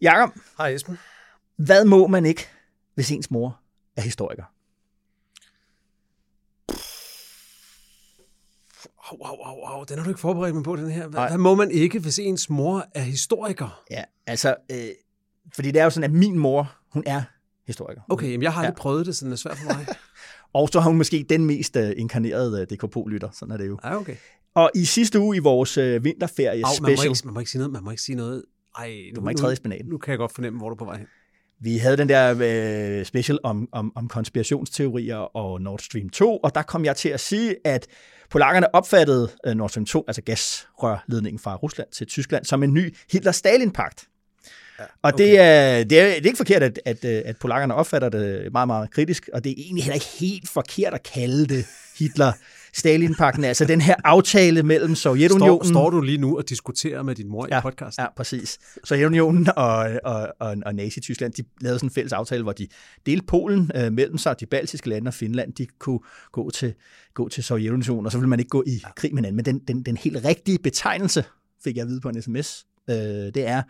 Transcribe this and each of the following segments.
Jakob, Hej Esben. hvad må man ikke, hvis ens mor er historiker? Au, au, au, au. Den har du ikke forberedt mig på, den her. Hvad, hvad må man ikke, hvis ens mor er historiker? Ja, altså, øh, fordi det er jo sådan, at min mor, hun er historiker. Okay, jamen jeg har aldrig Ja. prøvet det, så det er svært for mig. Og så har hun måske den mest øh, inkarnerede øh, DKP-lytter, sådan er det jo. Ja, okay. Og i sidste uge i vores øh, vinterferie Au, man, må special, ikke, man må ikke sige noget. Man må ikke sige noget. Ej, du må ikke træde i spinaten. Nu, kan jeg godt fornemme, hvor du er på vej hen. Vi havde den der øh, special om, om, om konspirationsteorier og Nord Stream 2, og der kom jeg til at sige, at polakkerne opfattede øh, Nord Stream 2, altså gasrørledningen fra Rusland til Tyskland, som en ny Hitler-Stalin-pagt. Ja, og okay. det, er, det, er, det er ikke forkert, at, at, øh, at polakkerne opfatter det meget, meget kritisk, og det er egentlig heller ikke helt forkert at kalde det Hitler Stalin-pakten, altså den her aftale mellem Sovjetunionen... Står, står du lige nu og diskuterer med din mor Ja, i podcasten? Ja, præcis. Sovjetunionen og, og, og, og Nazi-Tyskland, de lavede sådan en fælles aftale, hvor de delte Polen øh, mellem sig, de baltiske lande og Finland, de kunne gå til, gå til Sovjetunionen, og så ville man ikke gå i krig med hinanden. Men den, den, den helt rigtige betegnelse, fik jeg at vide på en sms, øh, det er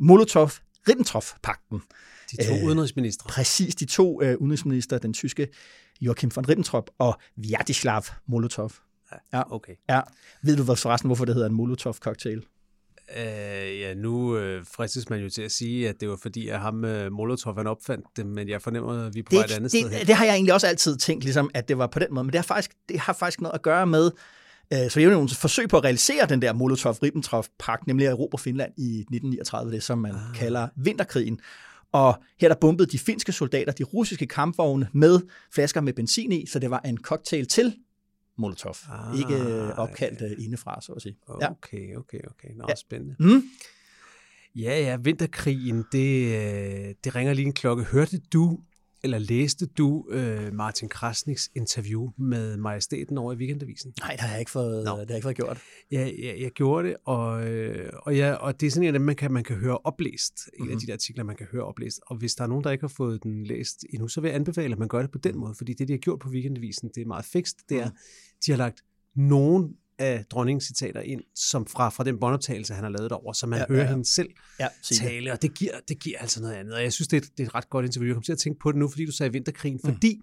Molotov-Ribbentrop-pakten. De to Øh, udenrigsministre. Præcis de to øh, udenrigsminister, den tyske Joachim von Ribbentrop og Vladislav Molotov. Ja. Okay. Ja. Ved du forresten, hvorfor det hedder en Molotov-cocktail? Øh, ja, nu øh, fristes man jo til at sige, at det var fordi, at ham øh, Molotov han opfandt det, men jeg fornemmer, at vi er på det, et andet sted hen. det, det har jeg egentlig også altid tænkt, ligesom, at det var på den måde, men det har faktisk, det har faktisk noget at gøre med øh, Sovjetunionens forsøg på at realisere den der Molotov-Ribbentrop-pagt, nemlig at erobre Finland i 1939, det som man ah. kalder vinterkrigen. Og her der bombede de finske soldater de russiske kampvogne med flasker med benzin i, så det var en cocktail til Molotov. Ah, ikke øh, opkaldt øh, indefra, så at sige. Ja. Okay, okay, okay. Nå, Ja. spændende. Mm? Ja, ja, vinterkrigen, det, øh, det ringer lige en klokke. Hørte du, eller læste du øh, Martin Krasniks interview med majestæten over i Weekendavisen? Nej, det har jeg ikke fået, Nå. det har jeg ikke fået gjort. Ja, ja, jeg gjorde det, og, øh, og, ja, og det er sådan en af dem, man kan, man kan høre oplæst. En Mhm. mm-hmm. af de der artikler, man kan høre oplæst. Og hvis der er nogen, der ikke har fået den læst endnu, så vil jeg anbefale, at man gør det på den måde. Fordi det, de har gjort på Weekendavisen, det er meget fikst. Det er, Mhm. de har lagt nogen af dronningens citater ind, som fra, fra den båndoptagelse, han har lavet derover, så man Ja, hører ja, ja. hende selv Ja, tale, og det giver, det giver altså noget andet. Og jeg synes, det er, et, det er et ret godt interview. Jeg kommer til at tænke på det nu, fordi du sagde vinterkrigen, mm. fordi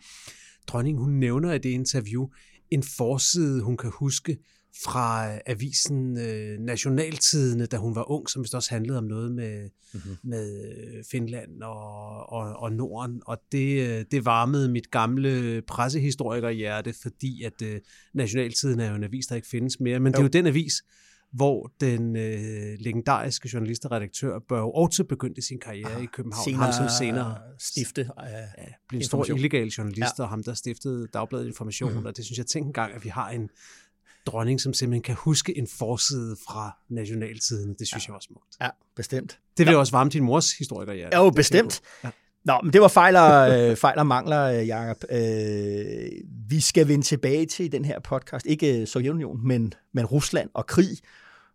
dronningen, hun nævner i det interview en forside, hun kan huske fra avisen øh, Nationaltidene, da hun var ung, som vist også handlede om noget med, mm-hmm. med øh, Finland og, og, og Norden. Og det, øh, det varmede mit gamle pressehistorikerhjerte, fordi at øh, Nationaltiden er jo en avis, der ikke findes mere. Men jo. det er jo den avis, hvor den øh, legendariske journalist og redaktør Børge Orte begyndte sin karriere i København. Senere, ham som senere stifte af ja, blev en stor illegal journalist, Ja. og ham, der stiftede Dagbladet Information. Mm. Og det synes jeg, tænk engang, at vi har en dronning, som simpelthen kan huske en forside fra nationaltiden. Det synes ja. jeg var smukt. Ja, bestemt. Det vil også varme din mors historiker, ja. Jo, bestemt. Ja. Nå, men det var fejl og, øh, fejl og mangler, øh, Jacob. Øh, vi skal vende tilbage til den her podcast. Ikke øh, Sovjetunionen, men, men Rusland og krig.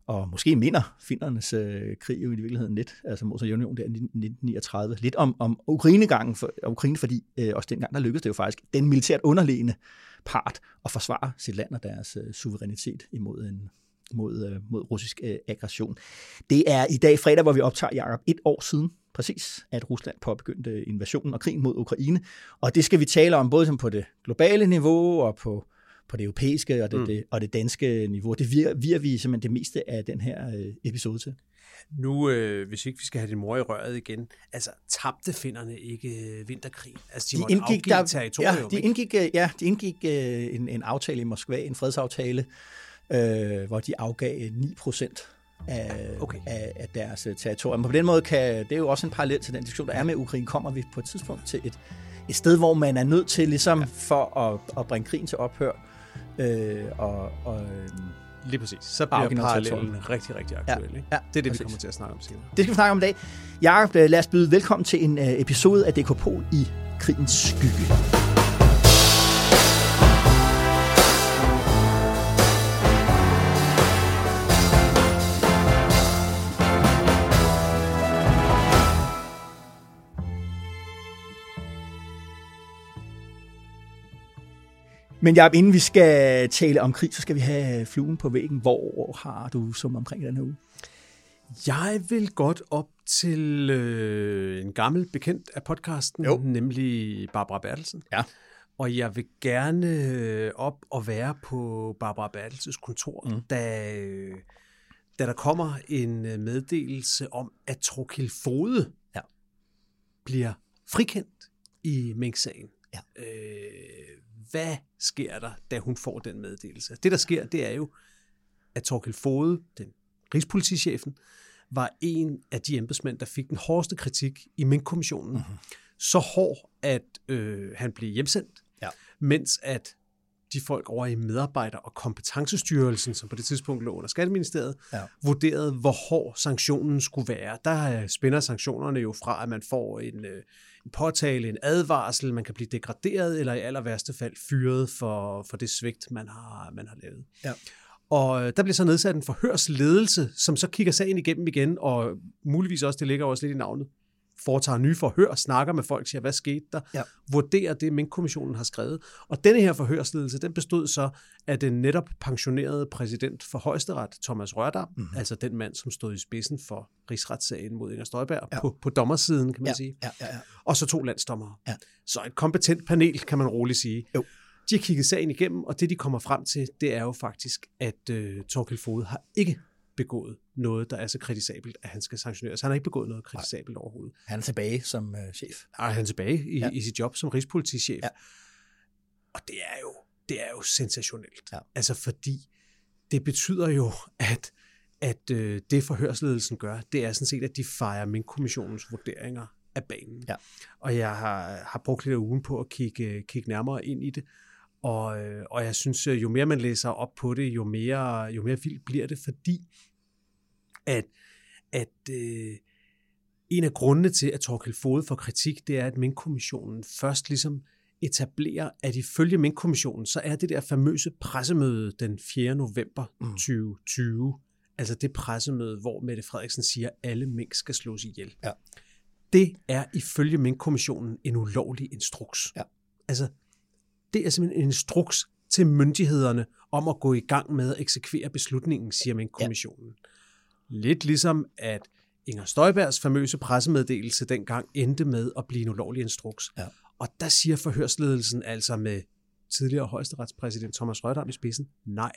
Og måske minder findernes øh, krig jo i virkeligheden lidt, altså mod Sovjetunionen der i 1939. Lidt om, om Ukrainegangen, for, Ukraine, fordi øh, også dengang, der lykkedes det jo faktisk den militært underliggende part at forsvare sit land og deres øh, suverænitet imod en mod, øh, mod russisk øh, aggression. Det er i dag fredag, hvor vi optager, Jacob, et år siden præcis, at Rusland påbegyndte invasionen og krigen mod Ukraine. Og det skal vi tale om både som på det globale niveau og på, på det europæiske og det, mm. det, og det danske niveau. Det vir, vir vi simpelthen det meste af den her øh, episode til. Nu, øh, hvis ikke vi skal have din mor i røret igen, altså tabte finderne ikke øh, vinterkrig? Altså, de, de indgik der, territorium, ja, de indgik, øh, ja, de indgik øh, en, en aftale i Moskva, en fredsaftale, øh, hvor de afgav 9 procent af, okay. af, af deres øh, territorium. På den måde kan, det er jo også en parallel til den diskussion, der er med Ukraine, kommer vi på et tidspunkt til et, et sted, hvor man er nødt til, ligesom ja. for at, at bringe krigen til ophør, øh, og, og Lige præcis. Så bliver Augen og parallellen rigtig, rigtig aktuel. ikke? ja, det er det, vi præcis. kommer til at snakke om senere. Det skal vi snakke om i dag. Jakob, lad os byde velkommen til en øh, episode af DK Pol i krigens skygge. Men Jacob, inden vi skal tale om krig, så skal vi have fluen på væggen. Hvor har du som omkring den her uge? Jeg vil godt op til øh, en gammel bekendt af podcasten, Jo. nemlig Barbara Bertelsen. Ja. Og jeg vil gerne øh, op og være på Barbara Bertelsens kontor, Mm. da, øh, da der kommer en øh, meddelelse om, at Torkild Fode Ja. bliver frikendt i Mink-sagen. Ja. Øh, hvad sker der, da hun får den meddelelse? Det, der sker, det er jo, at Torkild Fode, den rigspolitichefen, var en af de embedsmænd, der fik den hårdeste kritik i Mink-kommissionen. Mhm. Mm-hmm. Så hård, at øh, han blev hjemsendt, Ja. mens at de folk over i medarbejder- og kompetencestyrelsen, som på det tidspunkt lå under Skatteministeriet, Ja. vurderede, hvor hård sanktionen skulle være. Der øh, spænder sanktionerne jo fra, at man får en, øh, en påtale, en advarsel, man kan blive degraderet, eller i aller værste fald fyret for, for det svigt, man har, man har lavet. Ja. Og øh, der bliver så nedsat en forhørsledelse, som så kigger sagen igennem igen, og muligvis også, det ligger også lidt i navnet, foretager nye forhør, snakker med folk, siger, hvad skete der, Ja. vurderer det, Mink-kommissionen har skrevet. Og denne her forhørsledelse, den bestod så af den netop pensionerede præsident for højesteret, Thomas Rørdam, Mhm. mm-hmm. altså den mand, som stod i spidsen for rigsretssagen mod Inger Støjberg, Ja. på, på dommersiden, kan man Ja, sige. ja, ja, ja. Og så to landsdommere. Ja. Så et kompetent panel, kan man roligt sige. Jo. De har kigget sagen igennem, og det de kommer frem til, det er jo faktisk, at øh, Torkild Fode har ikke begået noget, der er så kritisabelt, at han skal sanktioneres. Han har ikke begået noget kritisabelt overhovedet. Han er tilbage som øh, chef. Er han tilbage i, Ja. i sit job som rigspolitichef. Ja. Og det er jo, det er jo sensationelt. Ja. Altså fordi det betyder jo, at, at øh, det forhørsledelsen gør, det er sådan set, at de fejrer min kommissionens vurderinger af banen. Ja. Og jeg har, har brugt lidt af ugen på at kigge, kigge nærmere ind i det. Og, øh, og jeg synes, øh, jo mere man læser op på det, jo mere, jo mere vildt bliver det, fordi at, at øh, en af grundene til, at Torkild Fode får kritik, det er, at Mink-kommissionen først ligesom etablerer, at ifølge Mink-kommissionen, så er det der famøse pressemøde den 4. november Mm. 2020, altså det pressemøde, hvor Mette Frederiksen siger, at alle mink skal slås ihjel. Ja. Det er ifølge Mink-kommissionen en ulovlig instruks. Ja. Altså, det er simpelthen en instruks til myndighederne om at gå i gang med at eksekvere beslutningen, siger Mink-kommissionen. Lidt ligesom, at Inger Støjbergs famøse pressemeddelelse dengang endte med at blive en ulovlig instruks. Ja. Og der siger forhørsledelsen altså med tidligere højesteretspræsident Thomas Rørdam i spidsen, nej,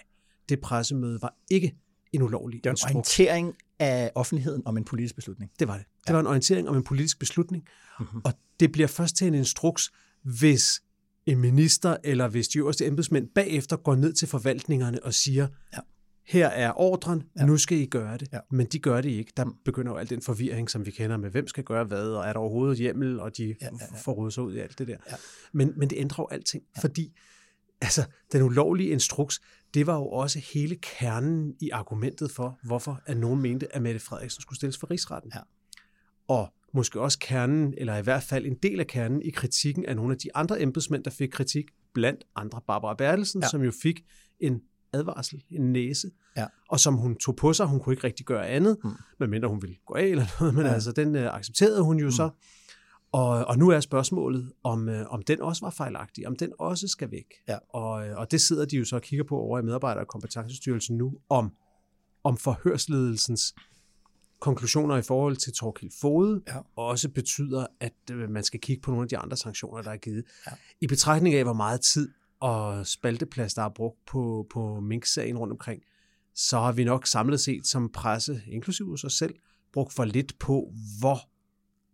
det pressemøde var ikke en ulovlig Det er en instruks. orientering af offentligheden om en politisk beslutning. Det var det. Det var en orientering om en politisk beslutning, Mhm. og det bliver først til en instruks, hvis en minister eller hvis de øverste embedsmænd bagefter går ned til forvaltningerne og siger, Ja. Her er ordren, Ja. nu skal I gøre det. Ja. Men de gør det ikke. Der begynder jo al den forvirring, som vi kender med, hvem skal gøre hvad, og er der overhovedet hjemmel, og de Ja, ja, ja. får rodet sig ud i alt det der. Ja. Men, men det ændrer jo alting, ja. fordi altså, den ulovlige instruks, det var jo også hele kernen i argumentet for, hvorfor at nogen mente, at Mette Frederiksen skulle stilles for rigsretten. Ja. Og måske også kernen, eller i hvert fald en del af kernen i kritikken af nogle af de andre embedsmænd, der fik kritik, blandt andre Barbara Bertelsen, ja. som jo fik en advarsel, en næse, Ja. og som hun tog på sig. Hun kunne ikke rigtig gøre andet, Mm. medmindre hun ville gå af eller noget, men Ja. altså den øh, accepterede hun jo mm. så. Og, og nu er spørgsmålet, om, øh, om den også var fejlagtig, om den også skal væk. Ja. Og, øh, og det sidder de jo så og kigger på over i medarbejder- og kompetencestyrelsen nu, om, om forhørsledelsens konklusioner i forhold til Torkild Fode Ja. også betyder, at øh, man skal kigge på nogle af de andre sanktioner, der er givet. Ja. I betragtning af, hvor meget tid og spalteplads, der er brugt på, på Mink-sagen rundt omkring, så har vi nok samlet set som presse, inklusive os selv, brugt for lidt på, hvor,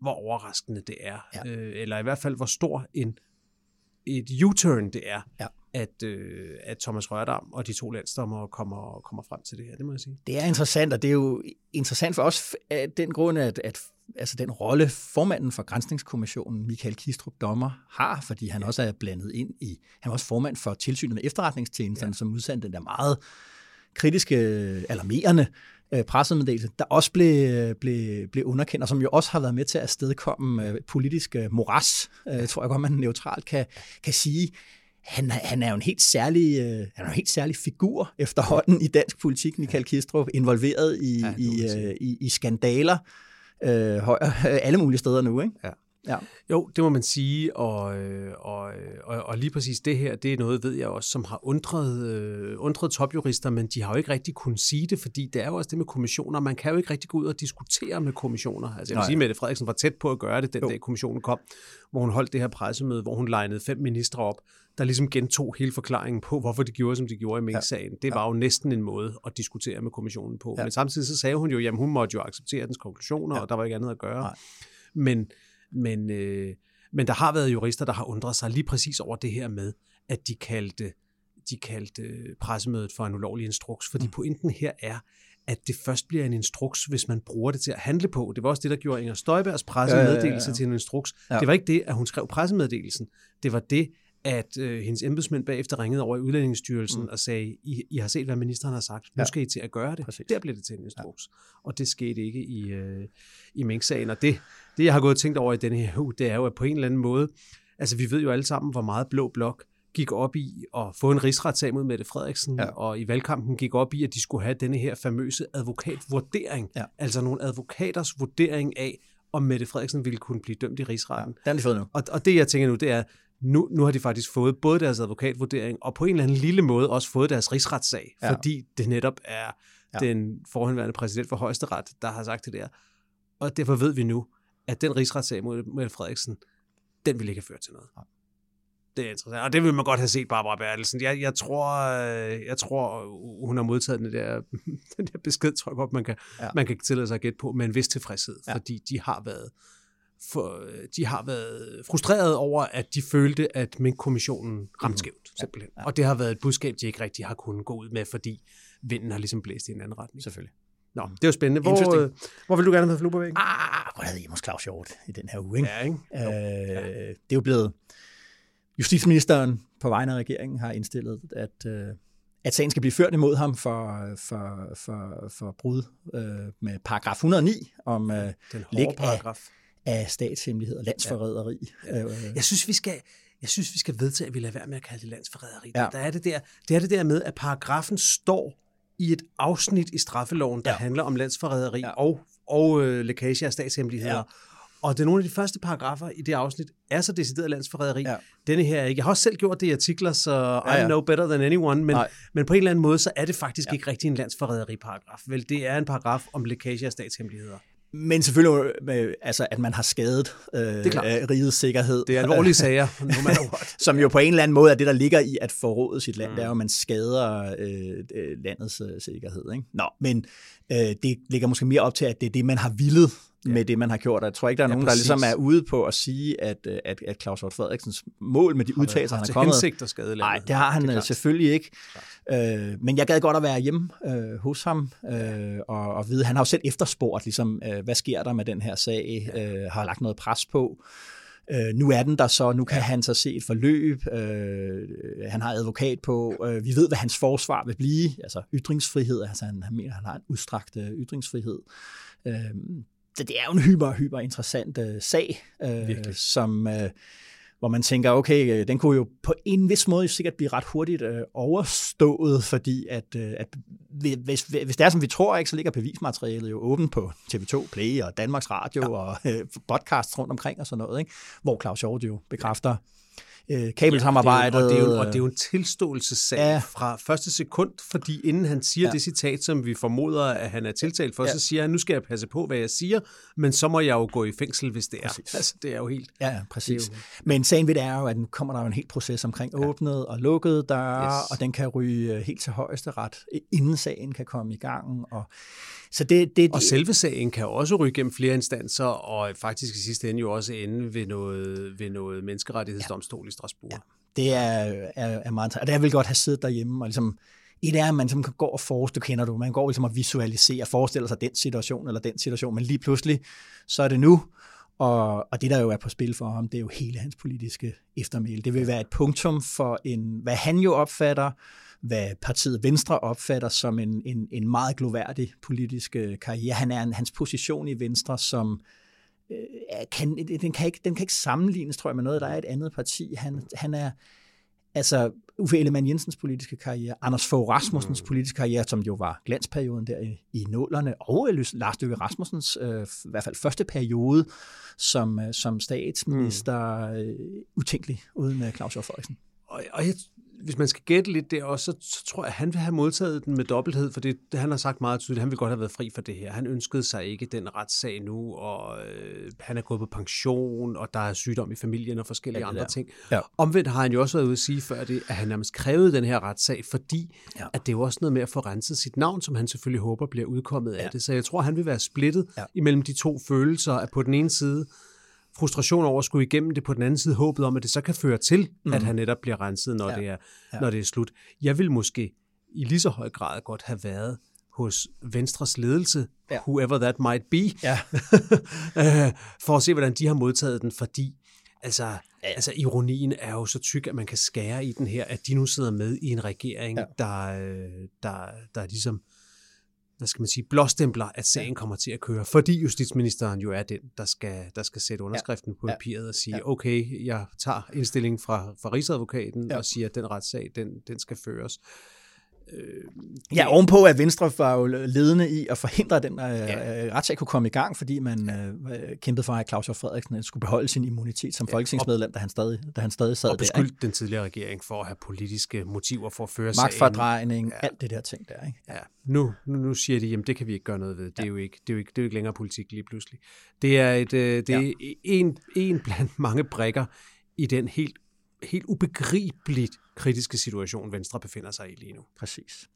hvor overraskende det er. Ja. Øh, eller i hvert fald, hvor stor en, et U-turn det er, Ja. at, øh, at Thomas Rørdam og de to landsdommer kommer, kommer frem til det her, det må jeg sige. Det er interessant, og det er jo interessant for os af den grund, at, at altså den rolle formanden for Grænsningskommissionen, Michael Kistrup Dommer, har, fordi han også er blandet ind i, han var også formand for tilsynet med efterretningstjenesterne, ja. som udsendte den der meget kritiske, alarmerende øh, pressemeddelelse, der også blev, blev, blev underkendt, og som jo også har været med til at afstedkomme øh, politisk øh, moras, øh, tror jeg godt, man neutralt kan, kan sige. Han, han er jo en helt særlig, øh, han er en helt særlig figur efterhånden i dansk politik, Michael Kistrup, involveret i, ja, i, øh, i, i skandaler øh, højere, alle mulige steder nu. Ikke? Ja. Ja. Jo, det må man sige, og, øh, og, og, og lige præcis det her, det er noget, ved jeg også, som har undret, øh, undret topjurister, men de har jo ikke rigtig kunnet sige det, fordi det er jo også det med kommissioner. Man kan jo ikke rigtig gå ud og diskutere med kommissioner. Altså jeg vil Nej. sige, at Mette Frederiksen var tæt på at gøre det, den jo. dag kommissionen kom, hvor hun holdt det her pressemøde, hvor hun legnede fem ministre op, der ligesom gentog hele forklaringen på, hvorfor de gjorde, som de gjorde i Mink-sagen. Det var ja. jo næsten en måde at diskutere med kommissionen på. Ja. Men samtidig så sagde hun jo, at hun måtte jo acceptere dens konklusioner, ja. og der var ikke andet at gøre. Nej. Men men, øh, men der har været jurister, der har undret sig lige præcis over det her med, at de kaldte, de kaldte pressemødet for en ulovlig instruks. Fordi mm. pointen her er, at det først bliver en instruks, hvis man bruger det til at handle på. Det var også det, der gjorde Inger Støjbergs pressemeddelelse ja, ja, ja, ja. til en instruks. Ja. Det var ikke det, at hun skrev pressemeddelelsen. Det var det, at øh, hendes embedsmænd bagefter ringede over i Udlændingsstyrelsen mm. og sagde, I, I har set, hvad ministeren har sagt. Nu ja. skal I til at gøre det. Præcis. Der blev det til en instruks. Ja. Og det skete ikke i, øh, i Mink-sagen. Og det, det, jeg har gået og tænkt over i denne her uge, det er jo, at på en eller anden måde, altså vi ved jo alle sammen, hvor meget Blå Blok gik op i at få en rigsretssag mod Mette Frederiksen, ja. og i valgkampen gik op i, at de skulle have denne her famøse advokatvurdering. Ja. Altså nogle advokaters vurdering af, om Mette Frederiksen ville kunne blive dømt i rigsretten. Ja, den har de fået nu. Og, og det, jeg tænker nu, det er, nu, nu har de faktisk fået både deres advokatvurdering, og på en eller anden lille måde også fået deres rigsretssag, ja. fordi det netop er ja. den forhenværende præsident for højesteret, der har sagt det der. Og derfor ved vi nu, at den rigsretssag mod Mette Frederiksen, den vil ikke have ført til noget. Ja. Det er interessant, og det vil man godt have set Barbara Bertelsen. Jeg, jeg, tror, øh, jeg tror, hun har modtaget den der, den der besked, tror jeg godt, man kan, ja. man kan tillade sig at gætte på, med en vis tilfredshed, ja. fordi de har været for, de har været frustreret over, at de følte, at Mink-kommissionen ramte mhm. skævt, simpelthen. Ja, ja. Og det har været et budskab, de ikke rigtig har kunnet gå ud med, fordi vinden har ligesom blæst i en anden retning. Selvfølgelig. Nå, det er jo spændende. Hvor, øh, hvor vil du gerne have flue væggen? Ah, hvor havde I måske Claus Hjort i den her uge, ikke? Ja, ikke? Øh, ja. Det er jo blevet... Justitsministeren på vegne af regeringen har indstillet, at, øh, at sagen skal blive ført imod ham for, for, for, for brud øh, med paragraf 109 om øh, paragraf. Af, af statshemmelighed og landsforræderi. Ja. Øh, jeg synes, vi skal, jeg synes, vi skal vedtage, at vi lader være med at kalde det landsforræderi. Ja. Der er det, der, det er det der med, at paragrafen står i et afsnit i straffeloven, der ja. handler om landsforræderi ja. og, og øh, lækage af statshemmeligheder. Ja. Og det er nogle af de første paragrafer i det afsnit, er så decideret landsforræderi. Ja. Denne her ikke. Jeg har også selv gjort det i artikler, så ja, ja. I know better than anyone, men, men på en eller anden måde, så er det faktisk ja. ikke rigtig en landsforræderi-paragraf. Vel, det er en paragraf om lækage af statshemmeligheder. Men selvfølgelig, med, altså, at man har skadet øh, rigets sikkerhed. Det er alvorlige sager, som jo på en eller anden måde er det, der ligger i at forråde sit land, mm. det er jo, at man skader øh, øh, landets øh, sikkerhed. Ikke? Nå, men øh, det ligger måske mere op til, at det er det, man har villet ja. med det, man har gjort. Jeg tror ikke, der er ja, nogen, præcis. der ligesom er ude på at sige, at, øh, at, at Claus Hort Frederiksens mål med de udtalelser, han har kommet... Nej, det har han det øh, selvfølgelig ikke. Øh, men jeg gad godt at være hjemme øh, hos ham øh, og, og vide, han har jo selv efterspurgt, ligesom, øh, hvad sker der med den her sag, øh, har lagt noget pres på. Øh, nu er den der så, nu kan ja. han så se et forløb, øh, han har advokat på, øh, vi ved, hvad hans forsvar vil blive, altså ytringsfrihed, altså han, han mener, han har en udstrakt øh, ytringsfrihed. Øh, så det er jo en hyper, hyper interessant øh, sag, øh, som, øh, hvor man tænker, okay, øh, den kunne jo på en vis måde sikkert blive ret hurtigt øh, overstået, fordi at, øh, at hvis, hvis det er, som vi tror, ikke, så ligger bevismaterialet jo åbent på TV2 Play og Danmarks Radio ja. og øh, podcasts rundt omkring og sådan noget, ikke? hvor Claus Hjort jo bekræfter, øh, kabelsamarbejdet. Ja, og, det er jo, og det er jo en tilståelsessag ja. fra første sekund, fordi inden han siger ja. det citat, som vi formoder, at han er tiltalt for, ja. så siger han, nu skal jeg passe på, hvad jeg siger, men så må jeg jo gå i fængsel, hvis det er. Præcis. Altså, det er jo helt... Ja, præcis. Jo... Men sagen ved det er jo, at nu kommer der jo en helt proces omkring ja. åbnet og lukket døre, yes. og den kan ryge øh, helt til højeste ret, inden sagen kan komme i gang. Og så det, det, og selve sagen kan også ryge gennem flere instanser, og faktisk i sidste ende jo også ende ved noget, ved noget menneskerettighedsdomstol ja. i Strasbourg. Ja. Det er, er, er meget og det er vel godt have siddet derhjemme og ligesom et er, at man ligesom kan gå og forestille, kender du, man går ligesom og visualisere, forestiller sig den situation eller den situation, men lige pludselig, så er det nu, Og, og det, der jo er på spil for ham, det er jo hele hans politiske eftermæl. Det vil være et punktum for en, hvad han jo opfatter, hvad partiet Venstre opfatter som en, en, en meget gloværdig politisk øh, karriere. Han er en, hans position i Venstre som øh, kan, den, kan ikke, den kan ikke sammenlignes, tror jeg, med noget, der er et andet parti. Han, han er, altså Uffe Ellemann Jensens politiske karriere, Anders Fogh Rasmussens mm. politiske karriere, som jo var glansperioden der i, i nålerne, og Lars Løkke Rasmussens øh, i hvert fald første periode som, øh, som statsminister, mm. øh, utænkelig uden øh, Claus Hjort Frederiksen. Og, og jeg, hvis man skal gætte lidt der også, så, så tror jeg, at han vil have modtaget den med dobbelthed, for det, han har sagt meget tydeligt, han vil godt have været fri for det her. Han ønskede sig ikke den retssag nu, og øh, han er gået på pension, og der er sygdom i familien og forskellige ja, andre der. ting. Ja. Omvendt har han jo også været ude at sige før det, at han nærmest krævede den her retssag, fordi ja. at det er jo også noget med at få renset sit navn, som han selvfølgelig håber bliver udkommet af ja. det. Så jeg tror, han vil være splittet ja. imellem de to følelser, at på den ene side frustration over at skulle igennem det, på den anden side håbet om, at det så kan føre til, mm. at han netop bliver renset, når, ja. det er, ja. når det er slut. Jeg vil måske i lige så høj grad godt have været hos Venstres ledelse, ja. whoever that might be, ja. Øh, for at se, hvordan de har modtaget den, fordi altså, ja. altså ironien er jo så tyk, at man kan skære i den her, at de nu sidder med i en regering, ja. der, øh, der, der ligesom øh, hvad skal man sige, blåstempler, at sagen kommer til at køre, fordi justitsministeren jo er den, der skal, der skal sætte underskriften på papiret og sige, okay, jeg tager indstillingen fra, fra Rigsadvokaten og siger, at den retssag, den, den skal føres. Øh, ja, ovenpå at Venstre var jo ledende i at forhindre, at den øh, ja. retssag kunne komme i gang, fordi man ja. øh, kæmpede for, at Claus Frederiksen skulle beholde sin immunitet som ja. folketingsmedlem, da han stadig, da han stadig sad og der. Og den tidligere regering for at have politiske motiver for at føre sagen. Magtfordrejning, ja. alt det der ting der. Ikke? Ja. Nu, nu, nu siger de, jamen det kan vi ikke gøre noget ved. Det er, jo, ikke, det er, jo, ikke, det er jo ikke længere politik lige pludselig. Det er, et, øh, det er ja. en, en blandt mange brækker i den helt helt ubegribeligt kritiske situation, Venstre befinder sig i lige nu. Præcis.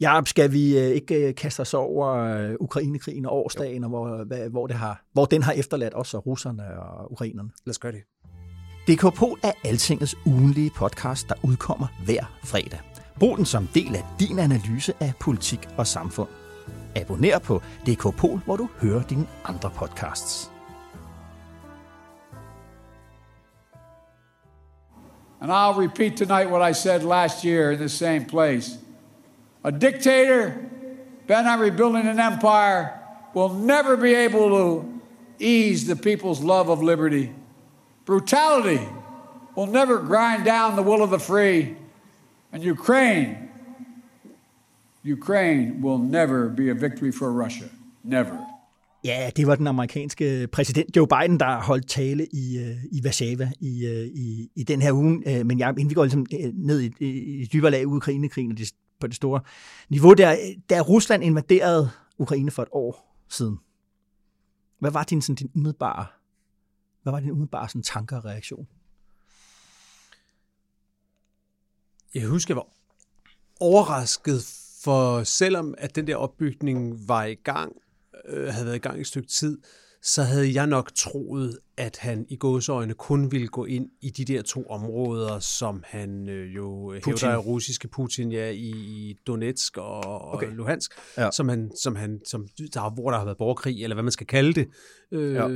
Ja, skal vi øh, ikke øh, kaste os over øh, Ukrainekrigen og årsdagen, og hvor, hvor, det har, hvor den har efterladt også russerne og ukrainerne? Lad os gøre det. DK Pol er Altingets ugenlige podcast, der udkommer hver fredag. Brug den som del af din analyse af politik og samfund. Abonner på DK Pol, hvor du hører dine andre podcasts. And I'll repeat tonight what I said last year in the same place. A dictator bent on rebuilding an empire will never be able to ease the people's love of liberty. Brutality will never grind down the will of the free. And Ukraine, Ukraine will never be a victory for Russia. Never. Ja, det var den amerikanske præsident Joe Biden, der holdt tale i, øh, i Warszawa i, øh, i, i den her uge. Øh, men jeg, inden vi går ligesom ned i, i, i dybere lag i krigen og det, på det store niveau, der, der Rusland invaderede Ukraine for et år siden. Hvad var din, sådan, din umiddelbare, hvad var din umiddelbare sådan, tanker og reaktion? Jeg husker, jeg var overrasket, for selvom at den der opbygning var i gang, øh, havde været i gang i et stykke tid, så havde jeg nok troet, at han i gåsøjne kun ville gå ind i de der to områder, som han øh, jo Putin. hævder er russiske Putin, ja, i Donetsk og, okay. og Luhansk, ja. som han, som han, som, der, hvor der har været borgerkrig, eller hvad man skal kalde det, øh, ja.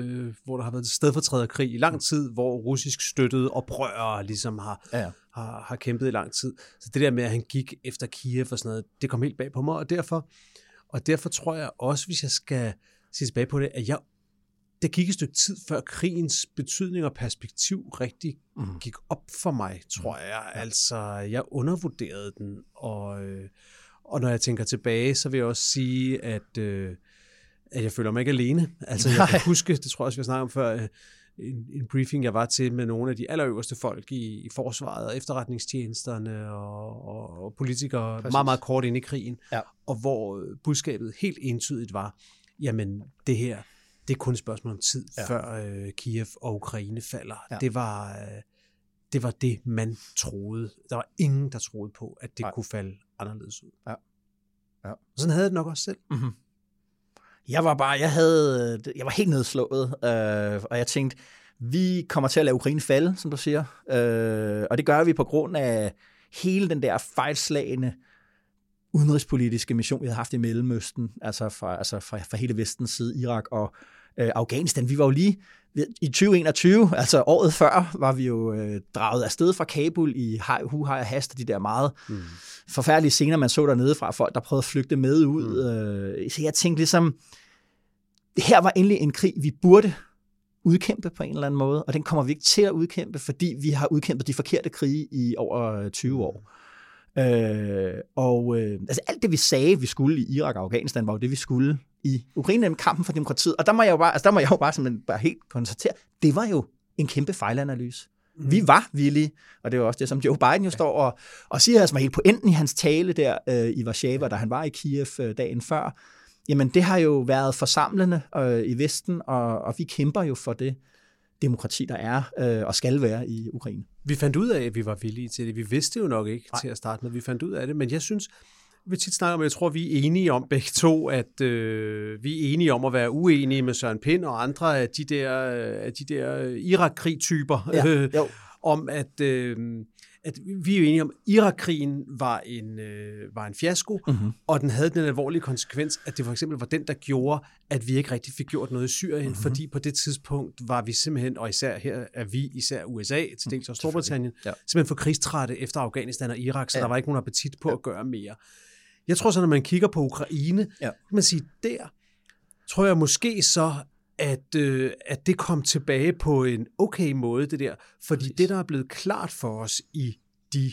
hvor der har været stedfortræderkrig i lang tid, hvor russisk støttede oprørere ligesom har, ja. har, har kæmpet i lang tid. Så det der med, at han gik efter Kiev og sådan noget, det kom helt bag på mig, og derfor og derfor tror jeg også, hvis jeg skal se tilbage på det, at jeg det gik et stykke tid, før krigens betydning og perspektiv rigtig mm. gik op for mig, tror mm. jeg. Altså, jeg undervurderede den, og, øh, og når jeg tænker tilbage, så vil jeg også sige, at, øh, at jeg føler mig ikke alene. Altså, jeg kan huske, det tror jeg også, vi har snakket om før, øh, en, en briefing, jeg var til med nogle af de allerøverste folk i, i forsvaret og efterretningstjenesterne og, og, og politikere Præcis. meget, meget kort ind i krigen, ja. og hvor budskabet helt entydigt var, jamen det her, det er kun et spørgsmål om tid, ja. før øh, Kiev og Ukraine falder. Ja. Det var... Øh, det var det, man troede. Der var ingen, der troede på, at det Nej. kunne falde anderledes ud. Ja. Ja. Sådan havde jeg det nok også selv. Mm-hmm. Jeg var bare, jeg havde, jeg var helt nedslået, øh, og jeg tænkte, vi kommer til at lade Ukraine falde, som du siger, øh, og det gør vi på grund af hele den der fejlslagende udenrigspolitiske mission, vi havde haft i Mellemøsten, altså fra, altså fra, fra hele vestens side, Irak og Øh, Afghanistan, vi var jo lige i 2021, altså året før, var vi jo øh, draget afsted fra Kabul i hu, hej og hast, de der meget mm. forfærdelige scener, man så dernede fra folk, der prøvede at flygte med ud. Mm. Øh, så jeg tænkte ligesom, her var endelig en krig, vi burde udkæmpe på en eller anden måde, og den kommer vi ikke til at udkæmpe, fordi vi har udkæmpet de forkerte krige i over 20 år. Øh, og øh, altså alt det, vi sagde, vi skulle i Irak og Afghanistan, var jo det, vi skulle i Ukraine, kampen for demokratiet. Og der må jeg jo bare, altså der må jeg jo bare, simpelthen bare helt konstatere, det var jo en kæmpe fejlanalyse. Mm. Vi var villige, og det var også det, som Joe Biden jo står og, og siger, altså helt på enden i hans tale der øh, i Warszawa, da han var i Kiev øh, dagen før, jamen det har jo været forsamlende øh, i Vesten, og, og vi kæmper jo for det demokrati, der er øh, og skal være i Ukraine. Vi fandt ud af, at vi var villige til det. Vi vidste jo nok ikke Nej. til at starte med. Vi fandt ud af det, men jeg synes, vi tit snakker om, jeg tror, vi er enige om begge to, at øh, vi er enige om at være uenige med Søren Pind og andre af de der, af de der Irak-krig-typer. Ja, øh, om at, øh, at vi er jo enige om, at Irak-krigen var en, øh, var en fiasko, mm-hmm. og den havde den alvorlige konsekvens, at det for eksempel var den, der gjorde, at vi ikke rigtig fik gjort noget i Syrien, mm-hmm. fordi på det tidspunkt var vi simpelthen, og især her er vi, især USA, til dels og Storbritannien, ja. simpelthen for krigstrætte efter Afghanistan og Irak, så ja. der var ikke nogen appetit på ja. at gøre mere. Jeg tror så, når man kigger på Ukraine, ja. kan man sige, der tror jeg måske så, at, øh, at det kom tilbage på en okay måde, det der. Fordi Præcis. det, der er blevet klart for os i de,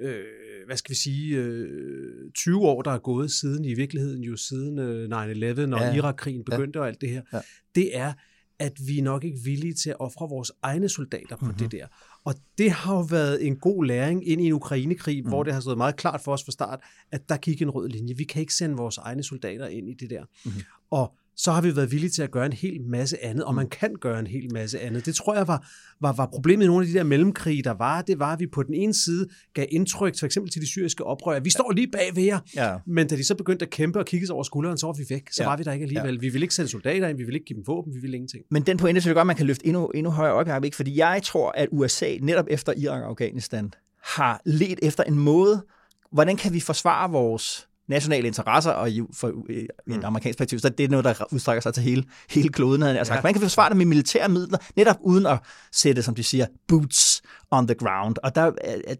øh, hvad skal vi sige, øh, 20 år, der er gået siden, i virkeligheden jo siden øh, 9-11 og ja. Irak-krigen begyndte ja. og alt det her, ja. det er, at vi er nok ikke villige til at ofre vores egne soldater på mm-hmm. det der. Og det har jo været en god læring ind i en Ukraine-krig, mm. hvor det har stået meget klart for os fra start, at der gik en rød linje. Vi kan ikke sende vores egne soldater ind i det der. Mm-hmm. Og så har vi været villige til at gøre en hel masse andet, og man kan gøre en hel masse andet. Det tror jeg var, var, var problemet i nogle af de der mellemkrige, der var. Det var, at vi på den ene side gav indtryk, for eksempel til de syriske oprør, vi står lige bag ved jer. Ja. Men da de så begyndte at kæmpe og kigge over skulderen, så var vi væk. Så ja. var vi der ikke alligevel. Ja. Vi ville ikke sende soldater ind, vi ville ikke give dem våben, vi ville ingenting. Men den pointe synes jeg godt, man kan løfte endnu, endnu højere op, ikke? fordi jeg tror, at USA netop efter Irak og Afghanistan har let efter en måde, hvordan kan vi forsvare vores nationale interesser, og i, for, i en mm. amerikansk perspektiv, så det er noget, der udstrækker sig til hele, hele kloden. Altså, ja. Man kan forsvare det med militære midler, netop uden at sætte, som de siger, boots on the ground. Og der,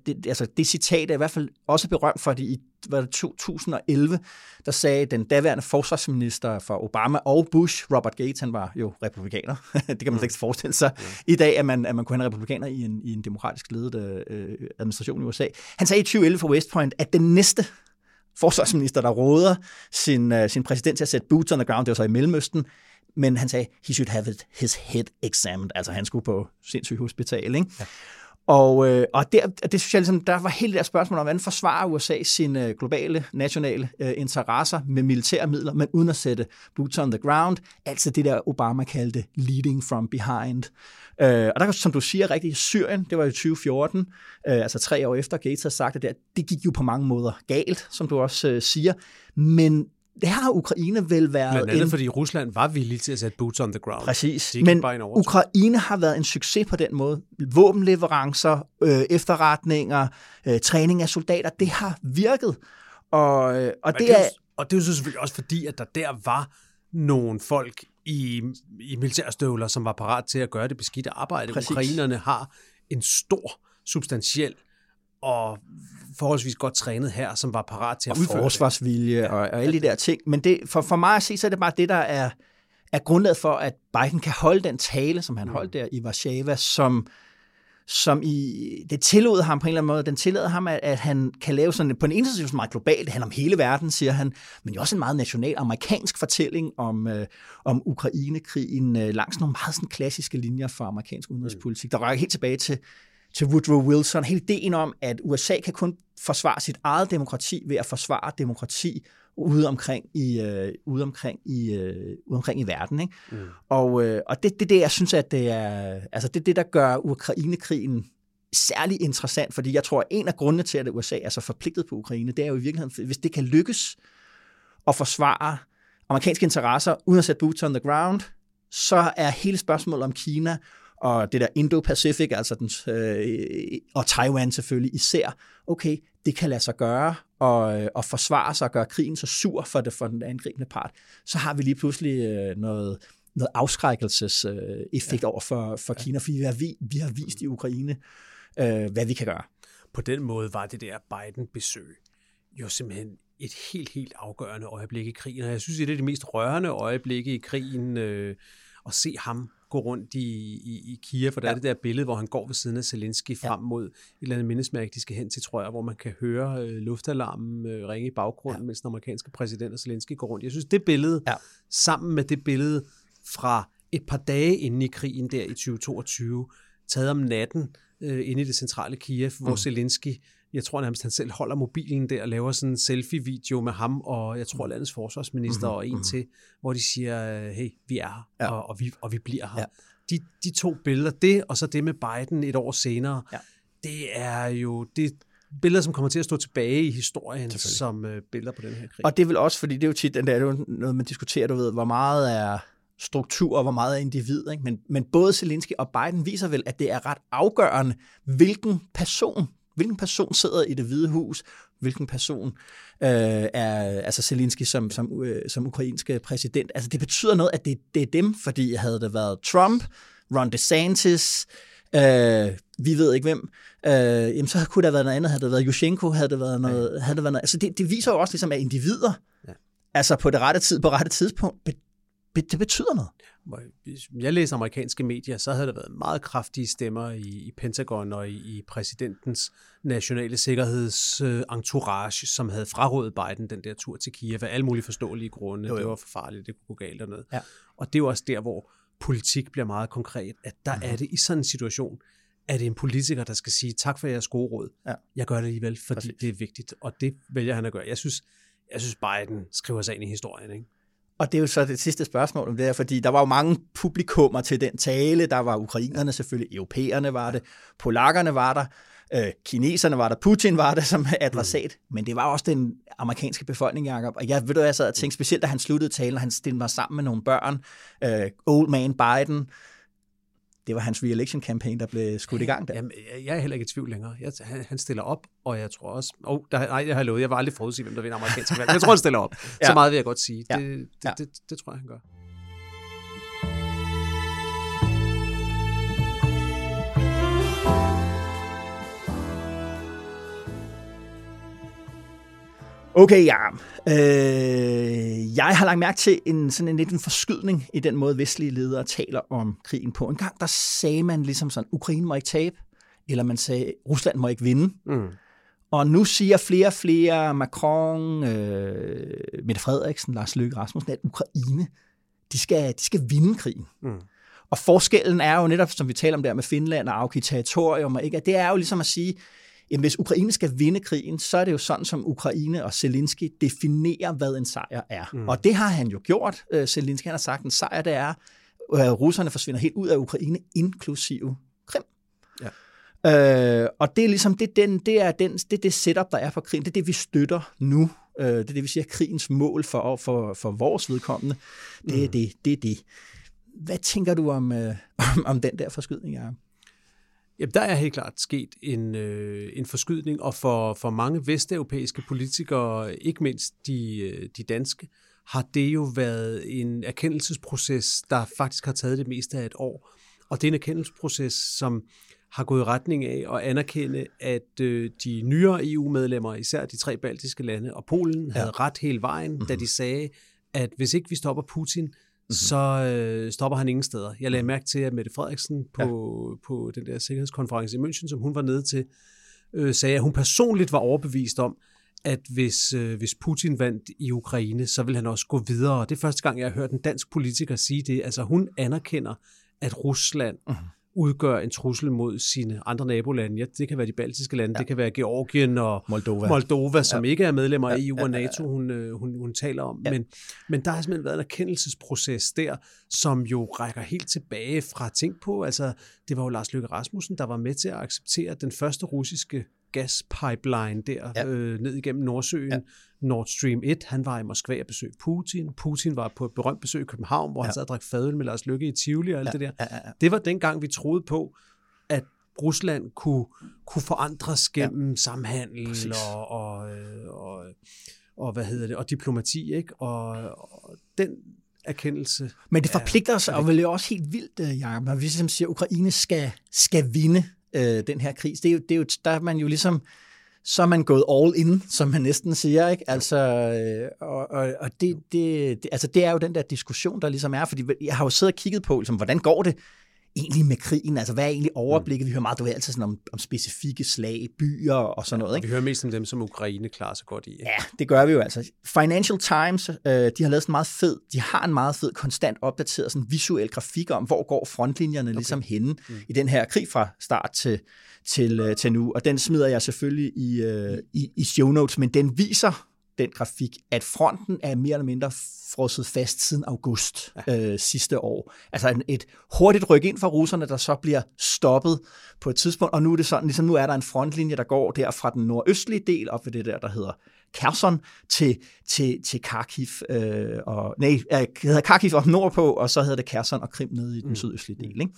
det, altså, det citat er i hvert fald også berømt for det i var det 2011, der sagde den daværende forsvarsminister for Obama og Bush, Robert Gates, han var jo republikaner. det kan man slet ikke forestille sig mm. i dag, at man, at man kunne have en republikaner i en, i en demokratisk ledet øh, administration i USA. Han sagde i 2011 for West Point, at den næste forsvarsminister, der råder sin, uh, sin præsident til at sætte boots on the ground, det var så i Mellemøsten, men han sagde, he should have it, his head examined, altså han skulle på sindssyg hospital, ikke? Ja. Og, øh, og der, det synes jeg ligesom, der var hele det der spørgsmål om, hvordan forsvarer USA sine øh, globale, nationale øh, interesser med militære midler, men uden at sætte boots on the ground. Altså det der Obama kaldte leading from behind. Øh, og der, som du siger rigtigt, Syrien, det var i 2014, øh, altså tre år efter Gates havde sagt det der, det gik jo på mange måder galt, som du også øh, siger. Men har Ukraine vel været... Blandt andet, en... fordi Rusland var villig til at sætte boots on the ground. Præcis, men Ukraine har været en succes på den måde. Våbenleverancer, øh, efterretninger, øh, træning af soldater, det har virket. Og, øh, og, det, det er, er... og det er jo selvfølgelig også fordi, at der der var nogle folk i, i militærstøvler, som var parat til at gøre det beskidte arbejde. Præcis. Ukrainerne har en stor, substantiel og forholdsvis godt trænet her, som var parat til at og udføre forsvarsvilje det. og, og alle de der ting. Men det, for, for mig at se, så er det bare det, der er, er grundlaget for, at Biden kan holde den tale, som han mm. holdt der i Warszawa, som, som i, det tillod ham på en eller anden måde, den tillader ham, at, at han kan lave sådan, på en side meget globalt, det handler om hele verden, siger han, men jo også en meget national amerikansk fortælling om, øh, om Ukraine-krigen øh, langs nogle meget sådan klassiske linjer for amerikansk udenrigspolitik, der rækker helt tilbage til til Woodrow Wilson. Hele ideen om, at USA kan kun forsvare sit eget demokrati ved at forsvare demokrati ude omkring i, øh, ude omkring i, øh, ude omkring i verden. Ikke? Mm. Og, øh, og det er det, det, jeg synes, at det er, altså det, det, der gør Ukraine-krigen særlig interessant, fordi jeg tror, at en af grundene til, at USA er så forpligtet på Ukraine, det er jo i virkeligheden, hvis det kan lykkes at forsvare amerikanske interesser uden at sætte boots on the ground, så er hele spørgsmålet om Kina og det der Indo-Pacific, altså den, øh, og Taiwan selvfølgelig især, okay, det kan lade sig gøre og, øh, og forsvare sig og gøre krigen så sur for, det, for den angribende part, så har vi lige pludselig øh, noget, noget afskrækkelseseffekt ja. over for, for Kina, fordi vi har, vi, vi har vist i Ukraine, øh, hvad vi kan gøre. På den måde var det der Biden-besøg jo simpelthen et helt, helt afgørende øjeblik i krigen, og jeg synes, det er det mest rørende øjeblikke i krigen, øh, at se ham gå rundt i, i, i Kiev, for der ja. er det der billede, hvor han går ved siden af Zelensky frem mod et eller andet mindesmærke, de skal hen til, tror jeg, hvor man kan høre øh, luftalarmen øh, ringe i baggrunden, ja. mens den amerikanske præsident og Zelensky går rundt. Jeg synes, det billede, ja. sammen med det billede fra et par dage inde i krigen der i 2022, taget om natten øh, inde i det centrale Kiev, hvor mm. Zelensky jeg tror nærmest, han selv holder mobilen der og laver sådan en selfie-video med ham, og jeg tror landets forsvarsminister mm-hmm. og en mm-hmm. til, hvor de siger, hey, vi er her, ja. og, og, vi, og vi bliver her. Ja. De, de to billeder, det og så det med Biden et år senere, ja. det er jo det billeder, som kommer til at stå tilbage i historien som uh, billeder på den her krig. Og det er vel også, fordi det er jo tit, det er jo noget, man diskuterer, du ved, hvor meget er struktur, og hvor meget er individ. Ikke? Men, men både Zelensky og Biden viser vel, at det er ret afgørende, hvilken person hvilken person sidder i det hvide hus, hvilken person øh, er altså Zelensky som, som, øh, som ukrainske præsident. Altså det betyder noget, at det, det er dem, fordi havde det været Trump, Ron DeSantis, øh, vi ved ikke hvem, øh, jamen så kunne der været noget andet, havde det været Yushchenko, havde det været noget, havde det været noget altså det, det viser jo også ligesom, at individer, ja. altså på det rette tid, på rette tidspunkt, det betyder noget. Hvis jeg læser amerikanske medier, så havde der været meget kraftige stemmer i, i Pentagon og i, i præsidentens nationale sikkerhedsentourage, som havde frarådet Biden den der tur til Kiev af alle mulige forståelige grunde. Jo, jo. Det var for farligt, det kunne gå galt og noget. Ja. Og det er jo også der, hvor politik bliver meget konkret, at der mm-hmm. er det i sådan en situation, at det en politiker, der skal sige, tak for jeres gode råd. Ja. Jeg gør det alligevel, fordi Præcis. det er vigtigt, og det vælger han at gøre. Jeg synes, jeg synes Biden skriver sig ind i historien. Ikke? Og det er jo så det sidste spørgsmål om det her, fordi der var jo mange publikummer til den tale. Der var ukrainerne selvfølgelig, europæerne var det, polakkerne var der, øh, kineserne var der, Putin var der som adressat, mm. men det var også den amerikanske befolkning, Jacob. Og jeg ved du, jeg sad og tænkte, specielt da han sluttede talen, og han stillede mig sammen med nogle børn, øh, Old Man Biden, det var hans re-election campaign, der blev skudt i gang der. Jamen, jeg er heller ikke i tvivl længere. Jeg, han, han stiller op, og jeg tror også... Oh, der, nej, jeg har lovet, jeg var aldrig forudsige, hvem der vinder amerikansk valg. Jeg tror, han stiller op. ja. Så meget vil jeg godt sige. Ja. Det, det, ja. det, det, det tror jeg, han gør. Okay, ja. Øh, jeg har lagt mærke til en sådan en lidt en forskydning i den måde, vestlige ledere taler om krigen på. En gang der sagde man ligesom sådan, Ukraine må ikke tabe, eller man sagde, Rusland må ikke vinde. Mm. Og nu siger flere og flere, Macron, øh, Mette Frederiksen, Lars Løkke Rasmussen, at Ukraine, de skal, de skal vinde krigen. Mm. Og forskellen er jo netop, som vi taler om der med Finland og afgive territorium, og ikke, at det er jo ligesom at sige, Jamen, hvis Ukraine skal vinde krigen, så er det jo sådan, som Ukraine og Zelensky definerer, hvad en sejr er. Mm. Og det har han jo gjort. Uh, Zelensky han har sagt, at en sejr det er, at uh, russerne forsvinder helt ud af Ukraine, inklusive Krim. Ja. Uh, og det er ligesom det, den, det er den, det, det setup, der er for krigen. Det er det, vi støtter nu. Uh, det er det, vi siger, krigens mål for, for, for vores vedkommende. Det er mm. det, det er det. Hvad tænker du om, uh, om, om den der forskydning, Jacob? Jamen, der er helt klart sket en, øh, en forskydning, og for, for mange vesteuropæiske politikere, ikke mindst de, øh, de danske, har det jo været en erkendelsesproces, der faktisk har taget det meste af et år. Og det er en erkendelsesproces, som har gået i retning af at anerkende, at øh, de nyere EU-medlemmer, især de tre baltiske lande og Polen, ja. havde ret hele vejen, mm-hmm. da mhm. de sagde, at hvis ikke vi stopper Putin, mm-hmm. så øh, stopper han ingen steder. Jeg lagde mhm. mærke til, at Mette Frederiksen på, ja. på den der sikkerhedskonference i München, som hun var nede til, øh, sagde, at hun personligt var overbevist om, at hvis, øh, hvis Putin vandt i Ukraine, så vil han også gå videre. Det er første gang, jeg har hørt en dansk politiker sige det. Altså hun anerkender, at Rusland mm-hmm udgør en trussel mod sine andre nabolande. Ja, det kan være de baltiske lande, ja. det kan være Georgien og Moldova, Moldova som ja. ikke er medlemmer af EU og NATO, hun, øh, hun, hun taler om. Ja. Men, men der har simpelthen været en erkendelsesproces der, som jo rækker helt tilbage fra ting på. Altså, det var jo Lars Løkke Rasmussen, der var med til at acceptere den første russiske gaspipeline der ja. øh, ned igennem Nordsøen. Ja. Nord Stream 1, han var i Moskva og besøgte Putin. Putin var på et berømt besøg i København, hvor ja. han sad og drak fadøl med Lars Lykke i Tivoli og alt ja. det der. Ja, ja, ja. Det var dengang, vi troede på, at Rusland kunne, kunne forandres gennem ja. samhandel og, og, øh, og, og, hvad hedder det, og diplomati. Ikke? Og, og den erkendelse. Men det forpligter os, og vel også helt vildt, øh, Jacob, når vi ligesom siger, at Ukraine skal, skal vinde øh, den her krig. Det er jo, det er jo, der er man jo ligesom, så er man gået all in, som man næsten siger, ikke? Altså, øh, og, og, og det, det, det, altså, det er jo den der diskussion, der ligesom er, fordi jeg har jo siddet og kigget på, ligesom, hvordan går det egentlig med krigen? Altså, hvad er egentlig overblikket? Vi hører meget, du ved, altid sådan om, om specifikke slag, byer og sådan noget, ikke? Vi hører mest om dem, som Ukraine klarer sig godt i. Ikke? Ja, det gør vi jo altså. Financial Times, øh, de har lavet sådan meget fed, de har en meget fed, konstant opdateret sådan visuel grafik om, hvor går frontlinjerne okay. ligesom henne mm. i den her krig fra start til, til, øh, til nu. Og den smider jeg selvfølgelig i, øh, i, i show notes, men den viser den grafik, at fronten er mere eller mindre frosset fast siden august ja. øh, sidste år. Altså en, et hurtigt ryk ind fra russerne, der så bliver stoppet på et tidspunkt, og nu er det sådan, ligesom nu er der en frontlinje, der går der fra den nordøstlige del op ved det der, der hedder Kherson til, til, til Kharkiv, øh, og, nej, øh, hedder Kharkiv op nordpå, og så hedder det Kherson og Krim nede i den mm. sydøstlige del. Ikke?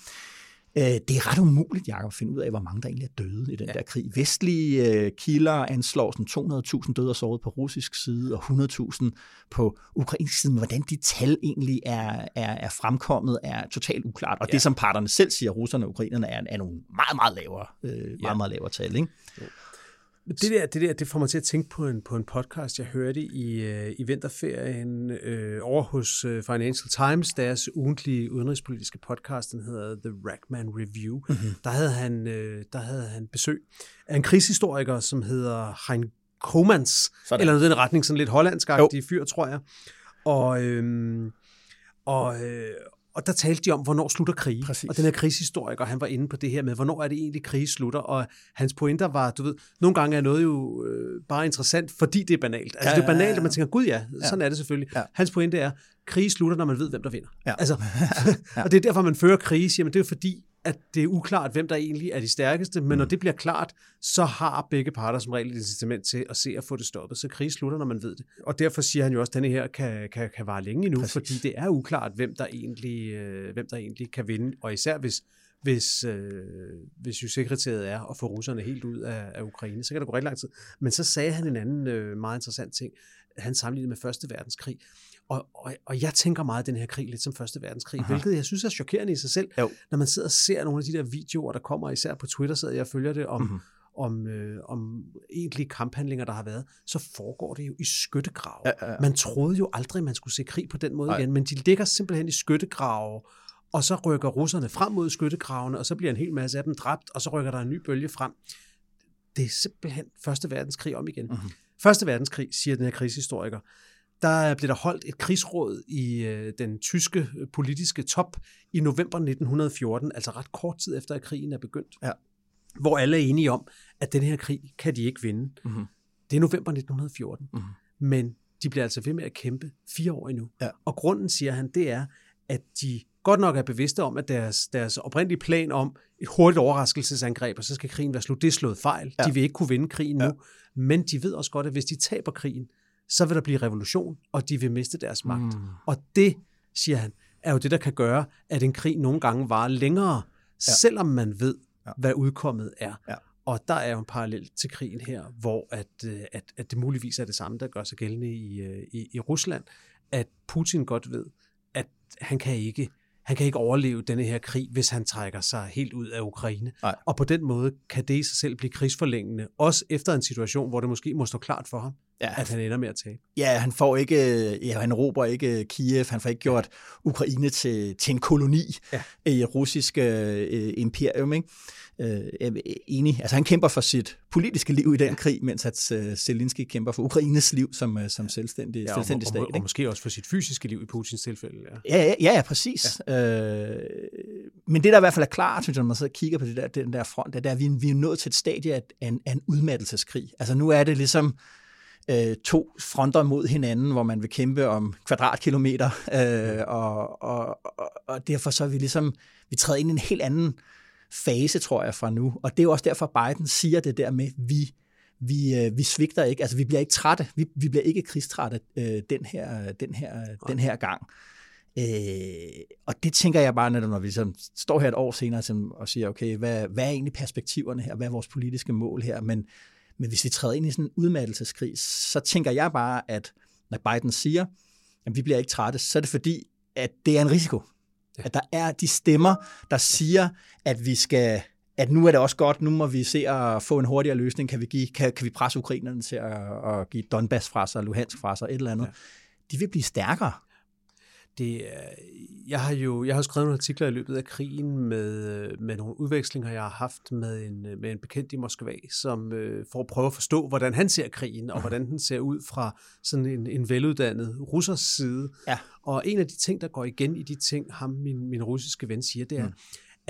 Øh, det er ret umuligt, Jacob, at finde ud af, hvor mange der egentlig er døde i den ja. der krig. Vestlige øh, kilder anslår sådan 200.000 døde og såret på russisk side, og 100.000 på ukrainsk side. Men hvordan de tal egentlig er, er, er fremkommet, er totalt uklart. Og ja. det, som parterne selv siger, russerne og ukrainerne, er, er nogle meget, meget lavere, øh, meget, ja. meget lavere tal. Ikke? Jo. Det der, det der, det får mig til at tænke på en, på en podcast, jeg hørte i, øh, i vinterferien øh, over hos øh, Financial Times, deres ugentlige udenrigspolitiske podcast, den hedder The Rackman Review. Mm-hmm. Der, havde han, øh, der havde han besøg af en krigshistoriker, som hedder Hein Komans, sådan. eller noget i den retning, sådan lidt hollandsk fyr, tror jeg. Og, øh, og, øh, og der talte de om, hvornår slutter krig. Præcis. Og den her krigshistoriker, han var inde på det her med, hvornår er det egentlig, krig slutter. Og hans pointer var, du ved, nogle gange er noget jo øh, bare interessant, fordi det er banalt. Altså ja, det er banalt, at man tænker, gud ja, sådan ja. er det selvfølgelig. Ja. Hans pointe er, krig slutter, når man ved, hvem der vinder. Ja. Altså, ja. og det er derfor, man fører krig, siger man, det er fordi, at det er uklart, hvem der egentlig er de stærkeste, men mm. når det bliver klart, så har begge parter som regel et incitament til at se at få det stoppet. Så krig slutter, når man ved det. Og derfor siger han jo også, at denne her kan, kan, kan vare længe endnu, Præcis. fordi det er uklart, hvem der egentlig, øh, hvem der egentlig kan vinde, og især hvis hvis, øh, hvis sekretæret er at få russerne helt ud af, af Ukraine, så kan det gå rigtig lang tid. Men så sagde han en anden øh, meget interessant ting. Han sammenlignede med Første Verdenskrig. Og, og, og jeg tænker meget den her krig lidt som Første Verdenskrig, Aha. hvilket jeg synes er chokerende i sig selv, jo. når man sidder og ser nogle af de der videoer, der kommer, især på Twitter, sidder jeg og følger det om, mm-hmm. om, øh, om egentlige kamphandlinger, der har været, så foregår det jo i skyttegrave. Ja, ja, ja. Man troede jo aldrig, man skulle se krig på den måde Nej. igen, men de ligger simpelthen i skyttegrave, og så rykker russerne frem mod skyttegravene, og så bliver en hel masse af dem dræbt, og så rykker der en ny bølge frem. Det er simpelthen Første Verdenskrig om igen. Mm-hmm. Første Verdenskrig, siger den her krigshistoriker, der blev der holdt et krigsråd i øh, den tyske øh, politiske top i november 1914, altså ret kort tid efter, at krigen er begyndt. Ja. Hvor alle er enige om, at den her krig kan de ikke vinde. Mm-hmm. Det er november 1914. Mm-hmm. Men de bliver altså ved med at kæmpe fire år endnu. Ja. Og grunden, siger han, det er, at de godt nok er bevidste om, at deres, deres oprindelige plan om et hurtigt overraskelsesangreb, og så skal krigen være slut, det er slået fejl. Ja. De vil ikke kunne vinde krigen ja. nu. Men de ved også godt, at hvis de taber krigen, så vil der blive revolution, og de vil miste deres magt. Mm. Og det, siger han, er jo det, der kan gøre, at en krig nogle gange varer længere, ja. selvom man ved, ja. hvad udkommet er. Ja. Og der er jo en parallel til krigen her, hvor at, øh, at, at det muligvis er det samme, der gør sig gældende i, øh, i, i Rusland, at Putin godt ved, at han kan ikke han kan ikke overleve denne her krig, hvis han trækker sig helt ud af Ukraine. Nej. Og på den måde kan det i sig selv blive krigsforlængende, også efter en situation, hvor det måske må stå klart for ham, ja. at han ender med at tabe. Ja, han får ikke, ja, han råber ikke Kiev, han får ikke gjort Ukraine til, til en koloni ja. i russisk øh, imperium. Ikke? øh, enig. Altså han kæmper for sit politiske liv i den ja. krig, mens at Zelensky kæmper for Ukraines liv som, som selvstændig, ja, selvstændig og, stat. Og, og, og måske også for sit fysiske liv i Putins tilfælde. Ja, ja, ja, ja præcis. Ja. Øh, men det, der i hvert fald er klart, synes jeg, når man sidder og kigger på det der, den der front, det er, at vi, vi er nået til et stadie af en, af en udmattelseskrig. Altså nu er det ligesom øh, to fronter mod hinanden, hvor man vil kæmpe om kvadratkilometer, øh, og, og, og, og derfor så er vi ligesom, vi træder ind i en helt anden fase, tror jeg, fra nu. Og det er jo også derfor, Biden siger det der med, vi vi, øh, vi svigter ikke, altså vi bliver ikke trætte, vi, vi bliver ikke krigstrætte øh, den, her, den, her, den her gang. Øh, og det tænker jeg bare, når vi sådan står her et år senere og siger, okay, hvad, hvad er egentlig perspektiverne her, hvad er vores politiske mål her, men, men hvis vi træder ind i sådan en udmattelseskrig, så tænker jeg bare, at når Biden siger, at vi bliver ikke trætte, så er det fordi, at det er en risiko. Ja. At der er de stemmer, der siger, at vi skal at nu er det også godt, nu må vi se at få en hurtigere løsning. Kan vi, give, kan, kan vi presse ukrainerne til at, at give Donbass fra sig, Luhansk fra sig, et eller andet. Ja. De vil blive stærkere. Det, jeg har jo jeg har skrevet nogle artikler i løbet af krigen med, med nogle udvekslinger, jeg har haft med en, med en bekendt i Moskva, som øh, for at prøve at forstå, hvordan han ser krigen, og hvordan den ser ud fra sådan en, en veluddannet russers side. Ja. Og en af de ting, der går igen i de ting, ham, min, min russiske ven, siger, det er, mm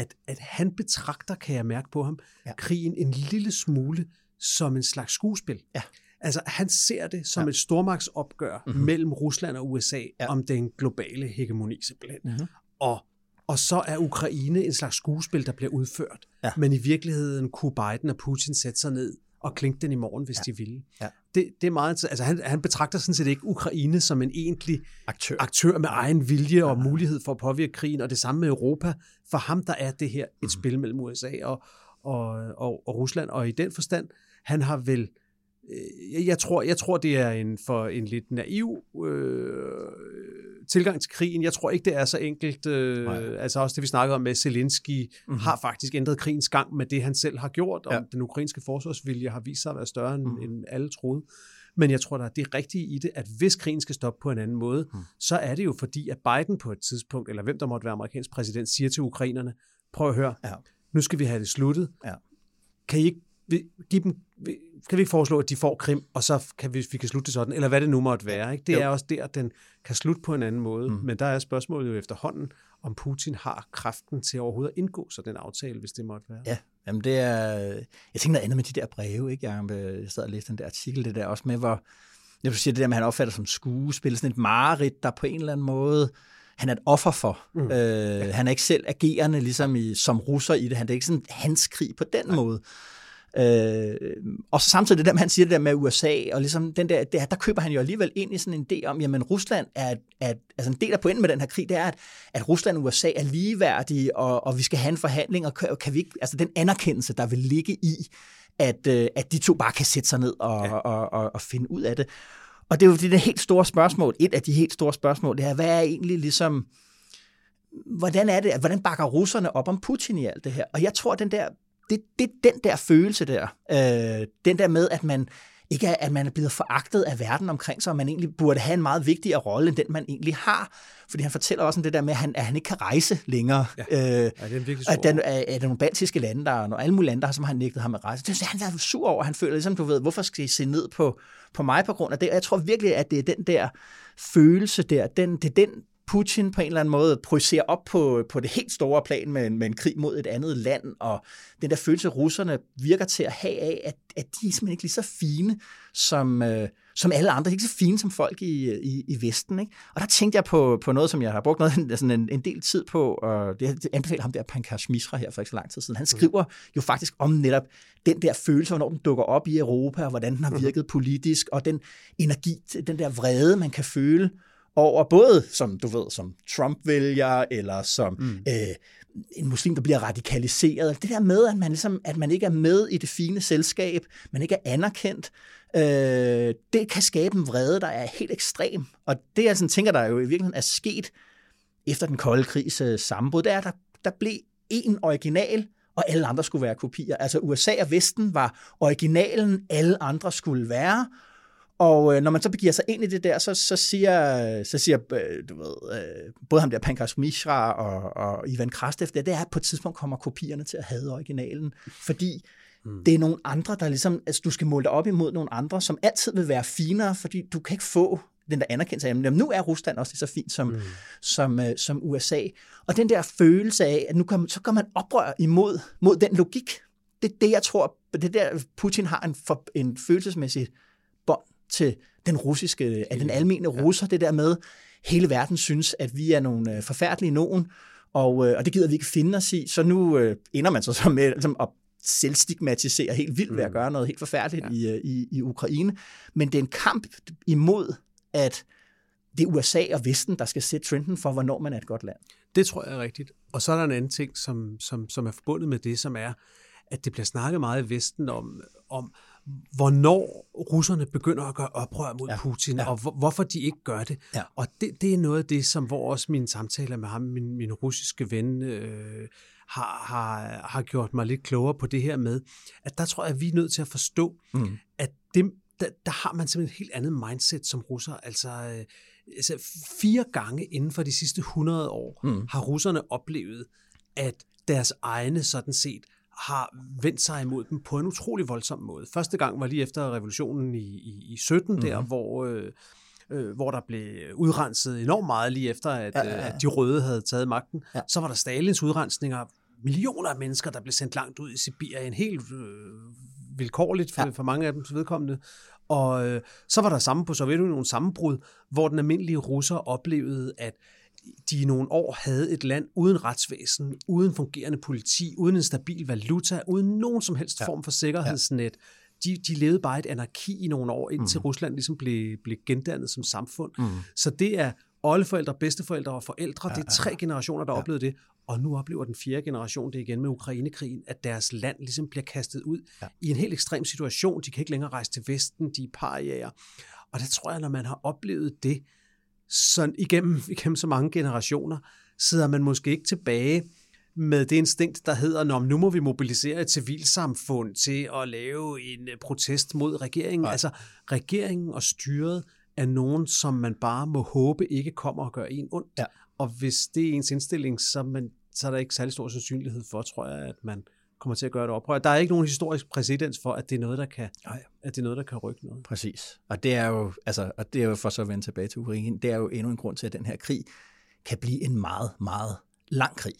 at, at han betragter, kan jeg mærke på ham, ja. krigen en lille smule som en slags skuespil. Ja. Altså, han ser det som ja. et stormagtsopgør mm-hmm. mellem Rusland og USA ja. om den globale hegemoni simpelthen. Mm-hmm. Og, og så er Ukraine en slags skuespil, der bliver udført. Ja. Men i virkeligheden kunne Biden og Putin sætte sig ned og klinke den i morgen, hvis ja. de ville. Ja. Det, det er meget, altså han, han betragter sådan set ikke Ukraine som en egentlig aktør, aktør med egen vilje og ja. mulighed for at påvirke krigen, og det samme med Europa. For ham der er det her et mm. spil mellem USA og, og, og, og Rusland, og i den forstand, han har vel jeg tror, jeg tror, det er en for en lidt naiv øh, tilgang til krigen. Jeg tror ikke, det er så enkelt. Øh, altså også det, vi snakkede om med Zelensky, mm-hmm. har faktisk ændret krigens gang med det, han selv har gjort, og ja. den ukrainske forsvarsvilje har vist sig at være større, end, mm. end alle troede. Men jeg tror, der er det rigtige i det, at hvis krigen skal stoppe på en anden måde, mm. så er det jo fordi, at Biden på et tidspunkt, eller hvem der måtte være amerikansk præsident, siger til ukrainerne, prøv at høre, ja. nu skal vi have det sluttet. Ja. Kan I ikke give dem, kan vi foreslå, at de får Krim, og så kan vi, vi kan slutte det sådan, eller hvad det nu måtte være. Ikke? Det jo. er også der, den kan slutte på en anden måde. Mm. Men der er spørgsmålet jo efterhånden, om Putin har kraften til overhovedet at indgå så den aftale, hvis det måtte være. Ja, jamen det er... Jeg tænker noget andet med de der breve, ikke? Jeg, jeg sad og læste den der artikel, det der også med, hvor... Jeg vil sige, det der med, at han opfatter som skuespil, sådan et mareridt, der på en eller anden måde han er et offer for. Mm. Øh, han er ikke selv agerende ligesom i, som russer i det. Han er ikke sådan hans krig på den Nej. måde. Øh, og så samtidig det der, han siger det der med USA, og ligesom den der, der, der køber han jo alligevel ind i sådan en idé om, jamen Rusland er, er altså en del af pointen med den her krig, det er, at, at Rusland og USA er ligeværdige, og, og vi skal have en forhandling, og kan, kan vi ikke, altså den anerkendelse, der vil ligge i, at, øh, at de to bare kan sætte sig ned og, ja. og, og, og finde ud af det. Og det er jo det, det helt store spørgsmål, et af de helt store spørgsmål, det er, hvad er egentlig ligesom, hvordan er det, hvordan bakker russerne op om Putin i alt det her? Og jeg tror, den der det, det den der følelse der, øh, den der med, at man ikke er, at man er blevet foragtet af verden omkring sig, og man egentlig burde have en meget vigtigere rolle, end den man egentlig har. Fordi han fortæller også om det der med, at han, at han ikke kan rejse længere. Ja. Øh, ja, det er virkelig. At der er, er der nogle baltiske lande, der og alle mulige lande, der som har nægtet ham at rejse. Det er han er sur over. Han føler ligesom, du ved, hvorfor skal I se ned på, på mig på grund af det? Og jeg tror virkelig, at det er den der følelse der, den, det er den Putin på en eller anden måde projicerer op på, på det helt store plan med, med en krig mod et andet land, og den der følelse, russerne virker til at have af, at, at de er simpelthen ikke lige så fine som, øh, som alle andre. De er ikke så fine som folk i, i, i Vesten. Ikke? Og der tænkte jeg på, på noget, som jeg har brugt noget, sådan en, en del tid på, og det, anbefaler ham der Pankaj Mishra her for ikke så lang tid siden. Han skriver jo faktisk om netop den der følelse, hvornår den dukker op i Europa, og hvordan den har virket politisk, og den energi, den der vrede, man kan føle over både som, du ved, som Trump-vælger, eller som mm. øh, en muslim, der bliver radikaliseret. Det der med, at man, ligesom, at man ikke er med i det fine selskab, man ikke er anerkendt, øh, det kan skabe en vrede, der er helt ekstrem. Og det, jeg sådan, tænker, der jo i virkeligheden er sket efter den kolde krigs øh, sammenbrud, det er, der, der blev en original, og alle andre skulle være kopier. Altså USA og Vesten var originalen, alle andre skulle være, og øh, når man så begiver sig ind i det der, så, så siger, så siger øh, du ved, øh, både ham der Pankaj Mishra og, og Ivan Krastev, det, det er, at på et tidspunkt kommer kopierne til at have originalen, fordi mm. det er nogle andre, der ligesom, altså du skal måle dig op imod nogle andre, som altid vil være finere, fordi du kan ikke få den der anerkendelse af, at nu er Rusland også lige så fint som, mm. som, øh, som USA. Og den der følelse af, at nu kan, så gør man oprør imod mod den logik. Det er det, jeg tror, det der Putin har en, for, en følelsesmæssig til den russiske, af den almene russer, det der med, hele verden synes, at vi er nogle øh, forfærdelige nogen, og, øh, og det gider vi ikke finde os i, så nu øh, ender man så, så med ligesom, at selvstigmatisere helt vildt ved at mm. gøre noget helt forfærdeligt ja. i, i, i Ukraine. Men det er en kamp imod, at det er USA og Vesten, der skal sætte trenden for, hvornår man er et godt land. Det tror jeg er rigtigt. Og så er der en anden ting, som, som, som er forbundet med det, som er, at det bliver snakket meget i Vesten om, om hvornår russerne begynder at gøre oprør mod ja. Putin, Ja. og hvor, hvorfor de ikke gør det. Ja. Og det, det er noget af det, som hvor også mine samtaler med ham, min, min russiske ven, øh, har, har, har gjort mig lidt klogere på det her med, at der tror jeg, at vi er nødt til at forstå, Mm. at det, der, der har man simpelthen et helt andet mindset som russer. Altså, øh, altså fire gange inden for de sidste 100 år Mm. har russerne oplevet, at deres egne sådan set har vendt sig imod dem på en utrolig voldsom måde. Første gang var lige efter revolutionen i, i, i 17 mm. der, hvor... Øh, øh, hvor der blev udrenset enormt meget lige efter, at, Ja, ja, ja, ja, at de røde havde taget magten. Ja. Så var der Stalins udrensninger, millioner af mennesker, der blev sendt langt ud i Sibirien, helt øh, vilkårligt for, ja. for mange af dem vedkommende. Og øh, så var der samme på Sovjetunionen sammenbrud, hvor den almindelige russer oplevede, at de i nogle år havde et land uden retsvæsen, uden fungerende politi, uden en stabil valuta, uden nogen som helst Ja. form for sikkerhedsnet. De, de levede bare et anarki i nogle år, indtil mm. Rusland ligesom blev, blev gendannet som samfund. Mm. Så det er oldeforældre, bedsteforældre og forældre. Ja, det er tre generationer, der ja. oplevede det. Og nu oplever den fjerde generation det igen med Ukrainekrigen, at deres land ligesom bliver kastet ud Ja. i en helt ekstrem situation. De kan ikke længere rejse til Vesten, de er pariager. Og det tror jeg, når man har oplevet det sådan igennem, igennem så mange generationer, sidder man måske ikke tilbage med det instinkt, der hedder, nu må vi mobilisere et civilsamfund til at lave en øh, protest mod regeringen. Nej. Altså, regeringen og styret er nogen, som man bare må håbe ikke kommer og gør en ondt. Ja. Og hvis det er ens indstilling, så, man, så er der ikke særlig stor sandsynlighed for, tror jeg, at man kommer til at gøre det oprør. Der er ikke nogen historisk præcedens for, at det er noget, der kan, Nej. at det er noget, der kan rykke noget. Præcis. Og det er jo, altså, og det er jo for så at vende tilbage til Ukraine, det er jo endnu en grund til, at den her krig kan blive en meget, meget lang krig.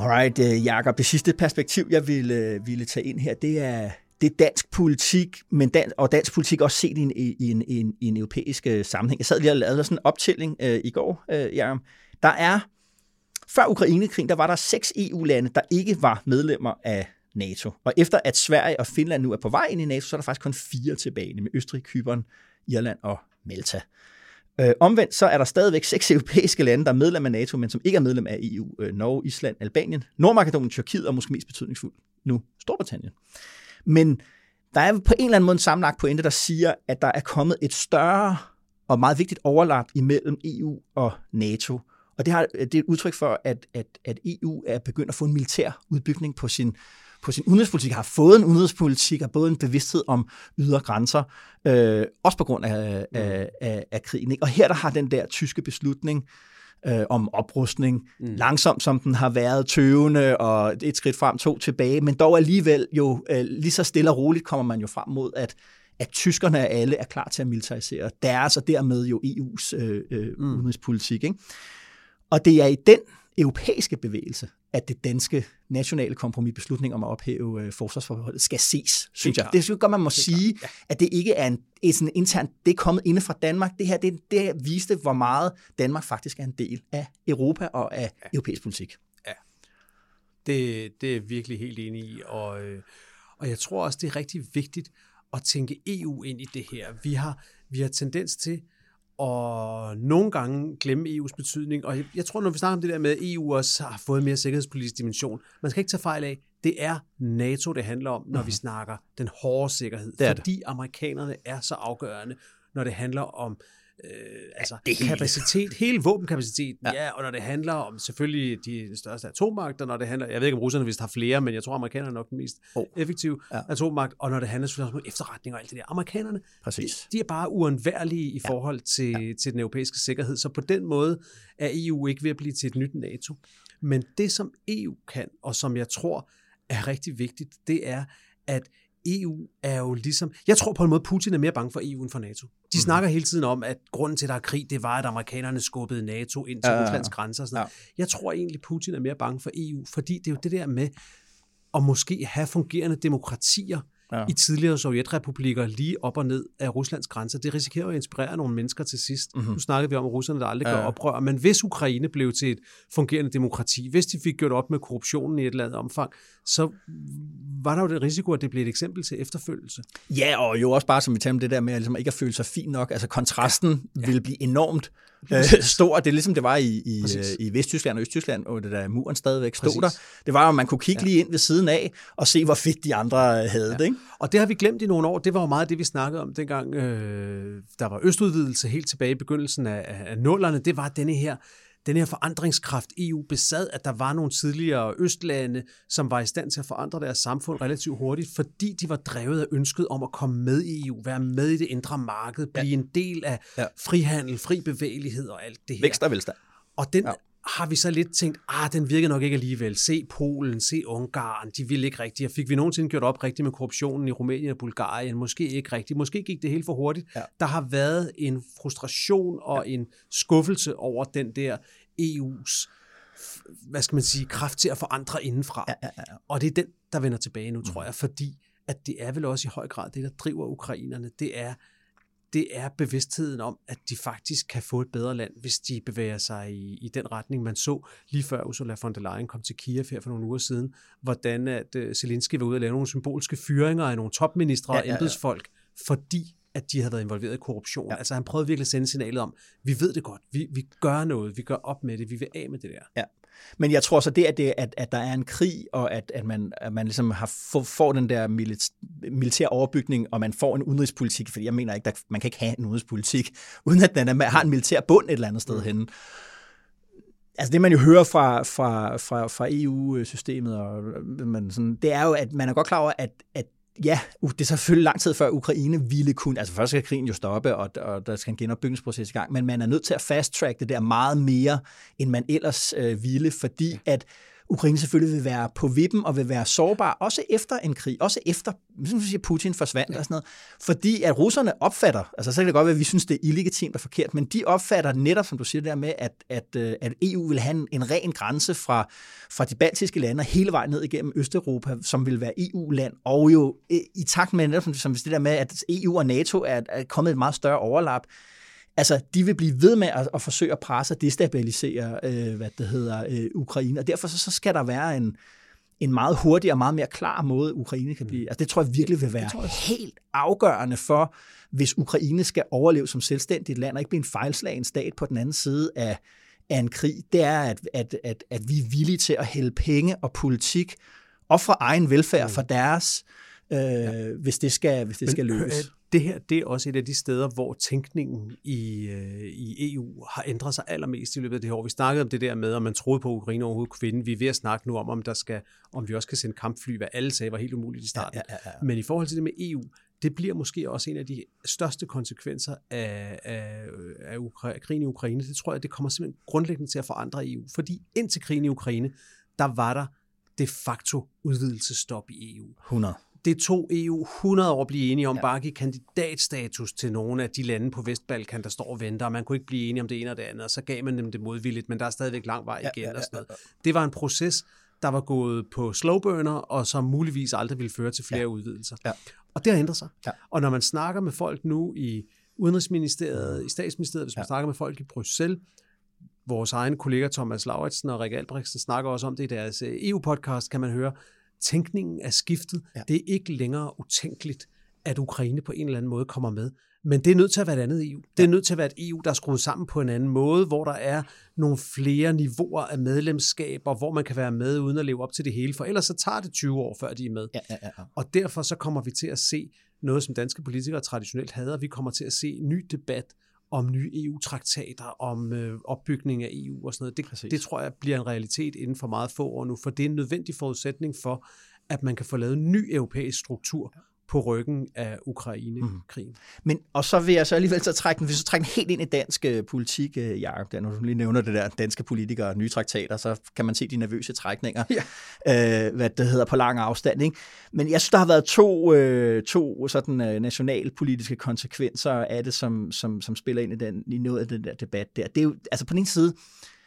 Alright, øh, Jakob, det sidste perspektiv, jeg ville, øh, ville tage ind her, det er, det er dansk politik, men dan- og dansk politik også set i en, i en, i en, i en europæisk øh, sammenhæng. Jeg sad lige og lavede sådan en optælling øh, i går, øh, Jacob. Der er, før Ukrainekrigen, der var der seks EU-lande, der ikke var medlemmer af NATO. Og efter at Sverige og Finland nu er på vej ind i NATO, så er der faktisk kun fire tilbage, nemlig Østrig, Kypern, Irland og Malta. Øh, omvendt så er der stadigvæk seks europæiske lande, der er medlem af NATO, men som ikke er medlem af EU. Øh, Norge, Island, Albanien, Nordmakedonien, Tyrkiet og måske mest betydningsfuldt nu Storbritannien. Men der er på en eller anden måde en sammenlagt pointe, der siger, at der er kommet et større og meget vigtigt overlap imellem EU og NATO. Og det, har, det er et udtryk for, at, at, at EU er begyndt at få en militær udbygning på sin, på sin udenrigspolitik, har fået en udenrigspolitik, har både en bevidsthed om ydre grænser, øh, også på grund af, af, af, af krigen. Ikke? Og her der har den der tyske beslutning øh, om oprustning, mm. langsomt som den har været tøvende, og et skridt frem, to tilbage, men dog alligevel jo øh, lige så stille og roligt kommer man jo frem mod, at at tyskerne alle er klar til at militarisere deres, og dermed jo EU's øh, øh, mm. udenrigspolitik. Ikke? Og det er i den europæiske bevægelse, at det danske nationale kompromis beslutning om at ophæve øh, forsvarsforholdet skal ses, synes jeg. Det synes godt, man må sige, ja. at det ikke er en, et sådan internt, det er kommet inde fra Danmark. Det her, det, det her viste, hvor meget Danmark faktisk er en del af Europa og af ja. europæisk politik. Det, det er jeg virkelig helt enig i, og, øh, og jeg tror også, det er rigtig vigtigt at tænke EU ind i det her. Vi har, vi har tendens til at nogle gange glemme EU's betydning, og jeg, jeg tror, når vi snakker om det der med, at EU også har fået mere sikkerhedspolitisk dimension, man skal ikke tage fejl af, det er NATO, det handler om, når vi snakker den hårde sikkerhed, Det det. fordi amerikanerne er så afgørende, når det handler om øh, altså det hele. kapacitet, hele våbenkapaciteten, Ja. ja. ja, og når det handler om selvfølgelig de største atommagter, når det handler, jeg ved ikke om russerne vist har flere, men jeg tror amerikanerne er nok den mest Oh. effektive Ja. ja. atommagt, og når det handler selvfølgelig om efterretning og alt det der. Amerikanerne, Præcis. de er bare uundværlige i forhold til, ja. til den europæiske sikkerhed, så på den måde er EU ikke ved at blive til et nyt NATO. Men det, som EU kan, og som jeg tror er rigtig vigtigt, det er, at EU er jo ligesom... Jeg tror på en måde, Putin er mere bange for EU end for NATO. De mm. snakker hele tiden om, at grunden til, at der er krig, det var, at amerikanerne skubbede NATO ind til Ja, ja, ja. Ruslands grænser. Og sådan noget. Jeg tror egentlig, Putin er mere bange for EU, fordi det er jo det der med at måske have fungerende demokratier ja. i tidligere sovjetrepublikker lige op og ned af Ruslands grænser. Det risikerer at inspirere nogle mennesker til sidst. Mm-hmm. Nu snakkede vi om, at russerne der aldrig gør ja. oprør, men hvis Ukraine blev til et fungerende demokrati, hvis de fik gjort op med korruptionen i et eller andet omfang, så var der jo det risiko, at det blev et eksempel til efterfølgelse. Ja, og jo også bare, som vi talte om det der med, at ligesom ikke at føle sig fin nok. Altså kontrasten ja. Ja. vil blive enormt øh, stor. Det er ligesom det var i, i, øh, i Vesttyskland og Østtyskland, og det der muren stadigvæk stod Præcis. der. Det var at man kunne kigge ja. lige ind ved siden af og se, hvor fedt de andre havde ja. det. Ikke? Og det har vi glemt i nogle år. Det var jo meget det, vi snakkede om dengang, øh, der var østudvidelse helt tilbage i begyndelsen af, af nullerne. Det var denne her den her forandringskraft EU besad, at der var nogle tidligere østlande, som var i stand til at forandre deres samfund relativt hurtigt, fordi de var drevet af ønsket om at komme med i EU, være med i det indre marked, blive ja. en del af ja. frihandel, fri bevægelighed og alt det her. Vækst og velstand. Og den, ja har vi så lidt tænkt, ah, den virker nok ikke alligevel. Se Polen, se Ungarn, de ville ikke rigtigt. Og fik vi nogensinde gjort op rigtigt med korruptionen i Rumænien og Bulgarien? Måske ikke rigtigt. Måske gik det helt for hurtigt. Ja. Der har været en frustration og ja. en skuffelse over den der EU's hvad skal man sige, kraft til at forandre indenfra. Ja, ja, ja. Og det er den, der vender tilbage nu, tror mm. jeg, fordi at det er vel også i høj grad det, der driver ukrainerne. Det er, det er bevidstheden om, at de faktisk kan få et bedre land, hvis de bevæger sig i, i den retning, man så lige før Ursula von der Leyen kom til Kiev her for nogle uger siden, hvordan at uh, Zelensky var ude og lave nogle symbolske fyringer af nogle topministre ja, ja, ja. og embedsfolk, fordi at de havde været involveret i korruption. Ja. Altså han prøvede virkelig at sende signalet om, vi ved det godt, vi, vi gør noget, vi gør op med det, vi vil af med det der. Ja. Men jeg tror så det, at, det, at, at der er en krig, og at, at man, at man ligesom har, får, får den der militær overbygning, og man får en udenrigspolitik, fordi jeg mener ikke, at man kan ikke have en udenrigspolitik, uden at den er, har en militær bund et eller andet sted mm. henne. Altså det, man jo hører fra, fra, fra, fra EU-systemet, og man sådan, det er jo, at man er godt klar over, at, at ja, det er selvfølgelig lang tid før Ukraine ville kunne, altså først skal krigen jo stoppe, og, og der skal en genopbygningsproces i gang, men man er nødt til at fast-track det der meget mere, end man ellers øh, ville, fordi at Ukraine selvfølgelig vil være på vippen og vil være sårbar, også efter en krig, også efter, som siger, Putin forsvandt ja. og sådan noget. Fordi at russerne opfatter, altså så kan det godt være, at vi synes, det er illegitimt og forkert, men de opfatter netop, som du siger der med, at, at, øh, at EU vil have en, en ren grænse fra, fra de baltiske lande hele vejen ned igennem Østeuropa, som vil være EU-land, og jo i takt med netop, som det der med, at EU og NATO er, er kommet et meget større overlap, altså, de vil blive ved med at, at forsøge at presse og destabilisere, øh, hvad det hedder, øh, Ukraine. Og derfor så, så skal der være en, en meget hurtig og meget mere klar måde, Ukraine kan blive. Altså, det tror jeg virkelig vil være helt afgørende for, hvis Ukraine skal overleve som selvstændigt land og ikke blive en fejlslagen stat på den anden side af, af en krig, det er, at, at, at, at vi er villige til at hælde penge og politik og for egen velfærd mm. for deres, øh, ja. hvis det skal, hvis det skal løses det her det er også et af de steder, hvor tænkningen i, øh, i EU har ændret sig allermest i løbet af det her år. Vi snakkede om det der med, om man troede på, at Ukraine overhovedet kunne vinde. Vi er ved at snakke nu om, om, der skal, om vi også kan sende kampfly, hvad alle sagde var helt umuligt i starten. Ja, ja, ja, ja. Men i forhold til det med EU, det bliver måske også en af de største konsekvenser af, af, af Ukra- krigen i Ukraine. Det tror jeg, det kommer simpelthen grundlæggende til at forandre EU. Fordi indtil krigen i Ukraine, der var der de facto udvidelsestop i EU. 100 det tog EU 100 år at blive enige om ja. bare at give kandidatstatus til nogle af de lande på Vestbalkan, der står og venter, og man kunne ikke blive enige om det ene og det andet, og så gav man dem det modvilligt, men der er stadigvæk lang vej igen ja, ja, ja, og sådan noget. Det var en proces, der var gået på slowburner, og som muligvis aldrig ville føre til flere ja. udvidelser. Ja. Og det har ændret sig. Ja. Og når man snakker med folk nu i Udenrigsministeriet, i Statsministeriet, hvis man ja. snakker med folk i Bruxelles, vores egen kollega Thomas Lauritsen og Rikke Albrechtsen snakker også om det i deres øh, EU-podcast, kan man høre, tænkningen er skiftet. Ja. Det er ikke længere utænkeligt, at Ukraine på en eller anden måde kommer med. Men det er nødt til at være et andet EU. Det er nødt til at være et EU, der er skruet sammen på en anden måde, hvor der er nogle flere niveauer af medlemskaber, hvor man kan være med uden at leve op til det hele, for ellers så tager det 20 år, før de er med. Ja, ja, ja. Og derfor så kommer vi til at se noget, som danske politikere traditionelt hader. Vi kommer til at se ny debat om nye EU-traktater, om øh, opbygning af EU og sådan noget. Det, det tror jeg bliver en realitet inden for meget få år nu, for det er en nødvendig forudsætning for, at man kan få lavet en ny europæisk struktur, på ryggen af Ukraine-krigen. Mm. Men, og så vil jeg så alligevel så trække den, hvis så trække den helt ind i dansk øh, politik, øh, Jacob, der, når du lige nævner det der danske politikere og nye traktater, så kan man se de nervøse trækninger, ja. øh, hvad det hedder på lang afstand. Ikke? Men jeg synes, der har været to, øh, to sådan, øh, nationalpolitiske konsekvenser af det, som, som, som spiller ind i, den, i noget af den der debat der. Det er jo, altså på den ene side,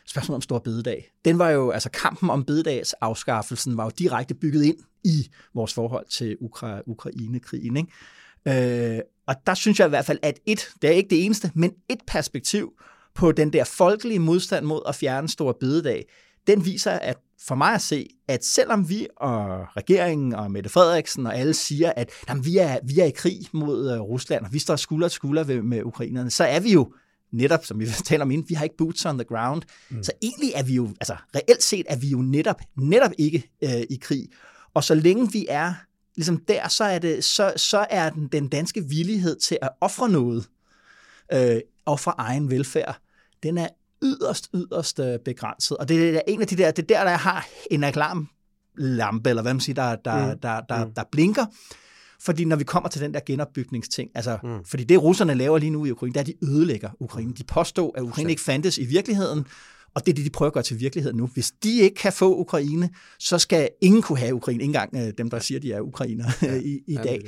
spørgsmålet om stor bededag. Den var jo, altså kampen om bededags afskaffelsen var jo direkte bygget ind i vores forhold til Ukra- Ukraine-krigen. Ikke? Øh, og der synes jeg i hvert fald, at et, det er ikke det eneste, men et perspektiv på den der folkelige modstand mod at fjerne store bededag, den viser, at for mig at se, at selvom vi og regeringen og Mette Frederiksen og alle siger, at jamen, vi, er, vi er i krig mod uh, Rusland, og vi står skulder til skulder med, med ukrainerne, så er vi jo netop, som vi taler om inden, vi har ikke boots on the ground. Mm. Så egentlig er vi jo, altså reelt set er vi jo netop, netop ikke uh, i krig. Og så længe vi er ligesom der, så er, det, så, så er den, den danske villighed til at ofre noget, øh, ofre egen velfærd, den er yderst, yderst øh, begrænset. Og det er en af de der, det er der, der har en alarmlampe, eller hvad man siger, der, der, mm. der, der, mm. der blinker. Fordi når vi kommer til den der genopbygningsting, altså, mm. fordi det russerne laver lige nu i Ukraine, det er, at de ødelægger Ukraine. De påstår, at Ukraine ikke fandtes i virkeligheden, og det er det, de prøver at gøre til virkelighed nu. Hvis de ikke kan få Ukraine, så skal ingen kunne have Ukraine, ikke engang øh, dem, der siger, de er ukrainer ja, i, i dag.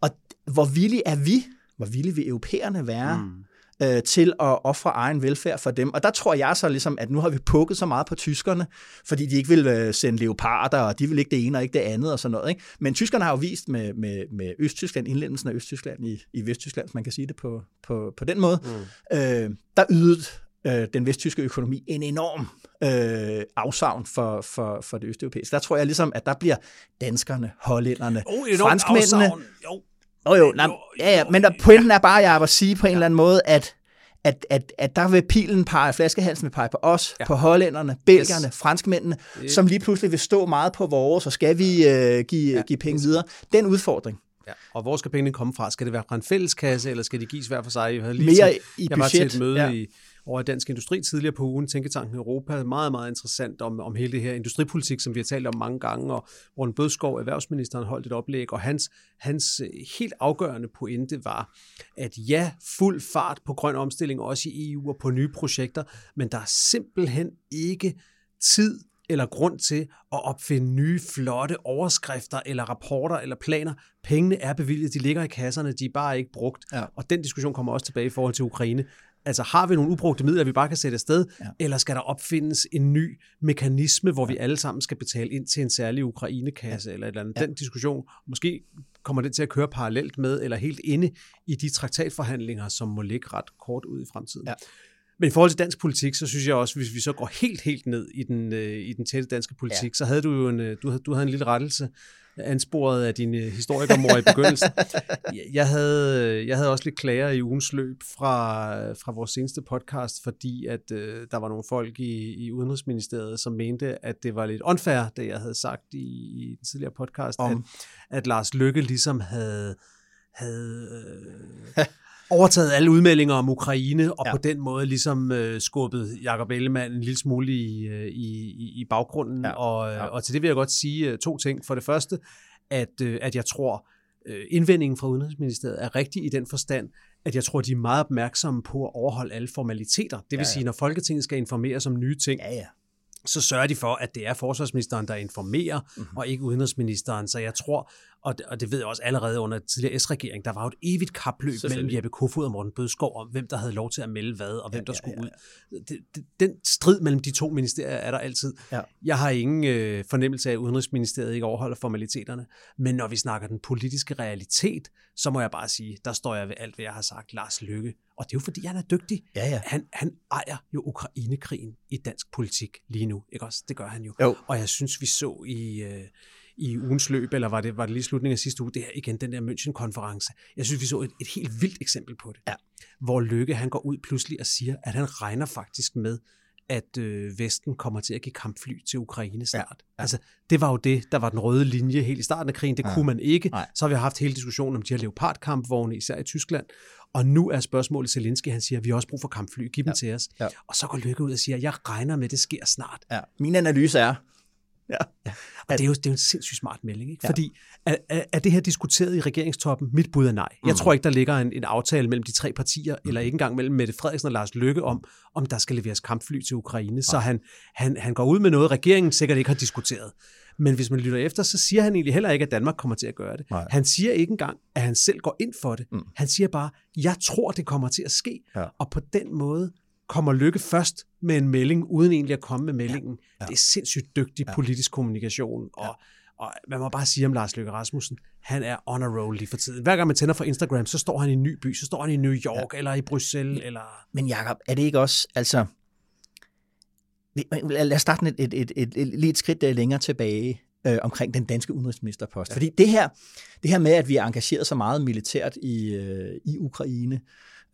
Og hvor villige er vi, hvor villige vil europæerne være, mm øh, til at ofre egen velfærd for dem. Og der tror jeg så ligesom, at nu har vi pukket så meget på tyskerne, fordi de ikke vil øh, sende leoparder, og de vil ikke det ene og ikke det andet og sådan noget. Ikke? Men tyskerne har jo vist med, med, med Østtyskland, indlemmelsen af Østtyskland i, i Vesttyskland, hvis man kan sige det på, på, på den måde, mm. øh, der ydede øh, den vesttyske økonomi en enorm øh, afsavn for, for, for det østeuropæiske. Der tror jeg ligesom, at der bliver danskerne, hollænderne, oh, franskmændene... Afsavn. Jo, Oh, jo, nej, ja, ja, men der, pointen er bare, at jeg vil sige på en eller anden måde, at, at, at, at der vil pilen pege, flaskehalsen vil pege på os, ja. på hollænderne, belgerne, yes. franskmændene, yeah. som lige pludselig vil stå meget på vores, så skal vi uh, give, ja. give penge videre. Den udfordring. Ja. Og hvor skal pengene komme fra? Skal det være fra en fælles kasse, eller skal de gives hver for sig? Jeg lige Mere til, i jeg budget. var til et møde ja. i, over i Dansk Industri tidligere på ugen, Tænketanken Europa, meget, meget interessant om, om hele det her industripolitik, som vi har talt om mange gange, og Morten Bødskov, erhvervsministeren, holdt et oplæg, og hans, hans øh, helt afgørende pointe var, at ja, fuld fart på grøn omstilling, også i EU og på nye projekter, men der er simpelthen ikke tid eller grund til at opfinde nye, flotte overskrifter eller rapporter eller planer. Pengene er bevilget, de ligger i kasserne, de er bare ikke brugt. Ja. Og den diskussion kommer også tilbage i forhold til Ukraine. Altså har vi nogle ubrugte midler, vi bare kan sætte afsted, ja. eller skal der opfindes en ny mekanisme, hvor vi alle sammen skal betale ind til en særlig Ukraine-kasse ja. eller et eller andet? Ja. Den diskussion, måske kommer det til at køre parallelt med, eller helt inde i de traktatforhandlinger, som må ligge ret kort ud i fremtiden. Ja. Men i forhold til dansk politik, så synes jeg også, hvis vi så går helt, helt ned i den, øh, i den tætte danske politik, ja. så havde du jo en, øh, du, havde, du havde en lille rettelse ansporet af din øh, historikermor i begyndelsen. Jeg havde, jeg havde også lidt klager i ugens løb fra, fra vores seneste podcast, fordi at øh, der var nogle folk i, i Udenrigsministeriet, som mente, at det var lidt unfair, det jeg havde sagt i, i den tidligere podcast, Om. at, at Lars Lykke ligesom havde havde øh, overtaget alle udmeldinger om Ukraine, og ja. på den måde ligesom øh, skubbet Jakob Ellemann en lille smule i, øh, i, i baggrunden. Ja. Og, øh, ja. og til det vil jeg godt sige øh, to ting. For det første, at, øh, at jeg tror, indvendingen fra Udenrigsministeriet er rigtig i den forstand, at jeg tror, de er meget opmærksomme på at overholde alle formaliteter. Det vil ja, ja. sige, når Folketinget skal informeres om nye ting, ja, ja så sørger de for, at det er forsvarsministeren, der informerer, mm-hmm. og ikke udenrigsministeren. Så jeg tror, og det, og det ved jeg også allerede under tidligere S-regering, der var jo et evigt kapløb mellem Jeppe Kofod og Morten Bødskov om, hvem der havde lov til at melde hvad, og hvem ja, der skulle ja, ja. ud. Det, det, den strid mellem de to ministerier er der altid. Ja. Jeg har ingen øh, fornemmelse af, at Udenrigsministeriet ikke overholder formaliteterne, men når vi snakker den politiske realitet, så må jeg bare sige, der står jeg ved alt, hvad jeg har sagt. Lars Lykke og det er jo fordi, han er dygtig. Ja, ja. Han, han ejer jo Ukrainekrigen i dansk politik lige nu. Ikke også? Det gør han jo. jo. Og jeg synes, vi så i, øh, i ugens løb, eller var det, var det lige slutningen af sidste uge, det er igen den der München-konference. Jeg synes, vi så et, et helt vildt eksempel på det. Ja. Hvor Lykke han går ud pludselig og siger, at han regner faktisk med, at øh, Vesten kommer til at give kampfly til Ukraine snart. Ja, ja. Altså, det var jo det, der var den røde linje helt i starten af krigen. Det ja. kunne man ikke. Nej. Så har vi haft hele diskussionen om de her leopardkampvogne, især i Tyskland. Og nu er spørgsmålet Zelensky, han siger, at vi har også brug for kampfly, giv dem ja. til os. Ja. Og så går Lykke ud og siger, jeg regner med, at det sker snart. Ja. Min analyse er, Ja. ja. Og det er, jo, det er jo en sindssygt smart melding, ikke? Ja. Fordi er, er, er det her diskuteret i regeringstoppen? Mit bud er nej. Jeg mm. tror ikke, der ligger en, en aftale mellem de tre partier, mm. eller ikke engang mellem Mette Frederiksen og Lars Løkke om, om der skal leveres kampfly til Ukraine. Ja. Så han, han, han går ud med noget, regeringen sikkert ikke har diskuteret. Men hvis man lytter efter, så siger han egentlig heller ikke, at Danmark kommer til at gøre det. Nej. Han siger ikke engang, at han selv går ind for det. Mm. Han siger bare, jeg tror, det kommer til at ske. Ja. Og på den måde kommer Lykke først med en melding, uden egentlig at komme med meldingen. Ja. Ja. Det er sindssygt dygtig ja. politisk kommunikation, og, ja. Og man må bare sige om Lars Løkke Rasmussen, han er on a roll lige for tiden. Hver gang man tænder for Instagram, så står han i en ny by, så står han i New York, ja. eller i Bruxelles, eller... Men Jacob, er det ikke også, altså... Lad os starte et, et, et, et, et, lige et skridt længere tilbage øh, omkring den danske udenrigsministerpost. Ja. Fordi det her, det her med, at vi er engageret så meget militært i, øh, i Ukraine, øh,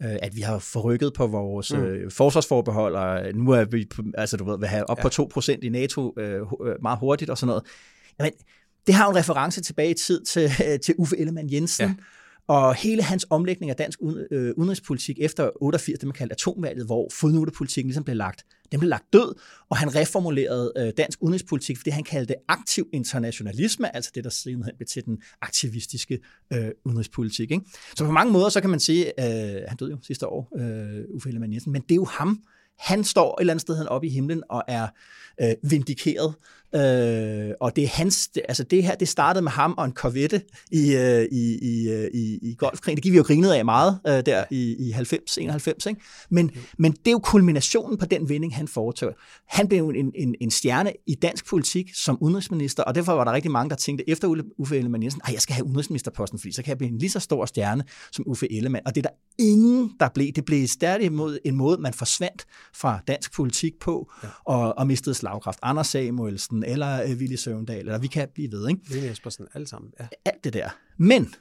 at vi har forrykket på vores mm. øh, forsvarsforbehold, og nu er vi altså, du ved, vil have op ja. på 2% i NATO øh, øh, meget hurtigt og sådan noget. Jamen, det har en reference tilbage i tid til, til Uffe Ellemann Jensen, ja og hele hans omlægning af dansk øh, udenrigspolitik efter 88, det man kalder atomvalget, hvor fodnotepolitikken ligesom blev lagt, den blev lagt død, og han reformulerede øh, dansk udenrigspolitik, fordi han kaldte det aktiv internationalisme, altså det, der siden blev til den aktivistiske øh, udenrigspolitik. Ikke? Så på mange måder, så kan man sige, øh, han døde jo sidste år, øh, Uffe Ellemann Jensen, men det er jo ham, han står et eller andet sted oppe i himlen og er øh, vindikeret Øh, og det er hans, det, altså det her, det startede med ham og en Corvette i, øh, i, i, øh, i, i golfkrigen. Det gik vi jo grinet af meget øh, der i, i 90, 91. Ikke? Men, men det er jo kulminationen på den vending, han foretog. Han blev en, en, en stjerne i dansk politik som udenrigsminister, og derfor var der rigtig mange, der tænkte efter Uffe Ellemann Jensen, at jeg skal have udenrigsministerposten, fordi så kan jeg blive en lige så stor stjerne som Uffe Ellemann. Og det er der ingen, der blev. Det blev stadig imod en måde, man forsvandt fra dansk politik på, ja. og, og mistede slagkraft. Anders Samuelsen, Christensen, eller øh, Willy Søvndal, eller vi kan blive ved, ikke? Lene Espersen, alle sammen, ja. Alt det der. Men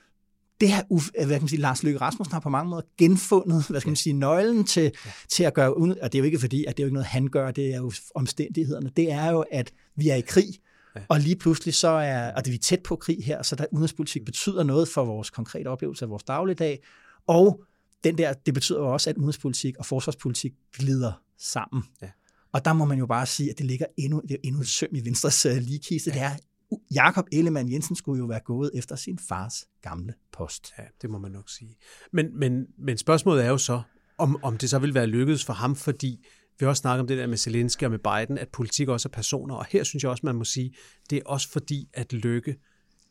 det her, hvad kan man sige, Lars Løkke Rasmussen har på mange måder genfundet, hvad skal man sige, nøglen til, ja. til at gøre, og det er jo ikke fordi, at det er jo ikke noget, han gør, det er jo omstændighederne. Det er jo, at vi er i krig, ja. og lige pludselig så er, og det er vi tæt på krig her, så der udenrigspolitik betyder noget for vores konkrete oplevelse af vores dagligdag, og den der, det betyder jo også, at udenrigspolitik og forsvarspolitik glider sammen. Ja. Og der må man jo bare sige, at det ligger endnu, det er endnu et søm i Venstres uh, ligekiste. Det er, Jakob Ellemann Jensen skulle jo være gået efter sin fars gamle post. Ja, det må man nok sige. Men, men, men spørgsmålet er jo så, om, om det så vil være lykkedes for ham, fordi vi har også snakket om det der med Zelensky og med Biden, at politik også er personer, og her synes jeg også, man må sige, det er også fordi, at Lykke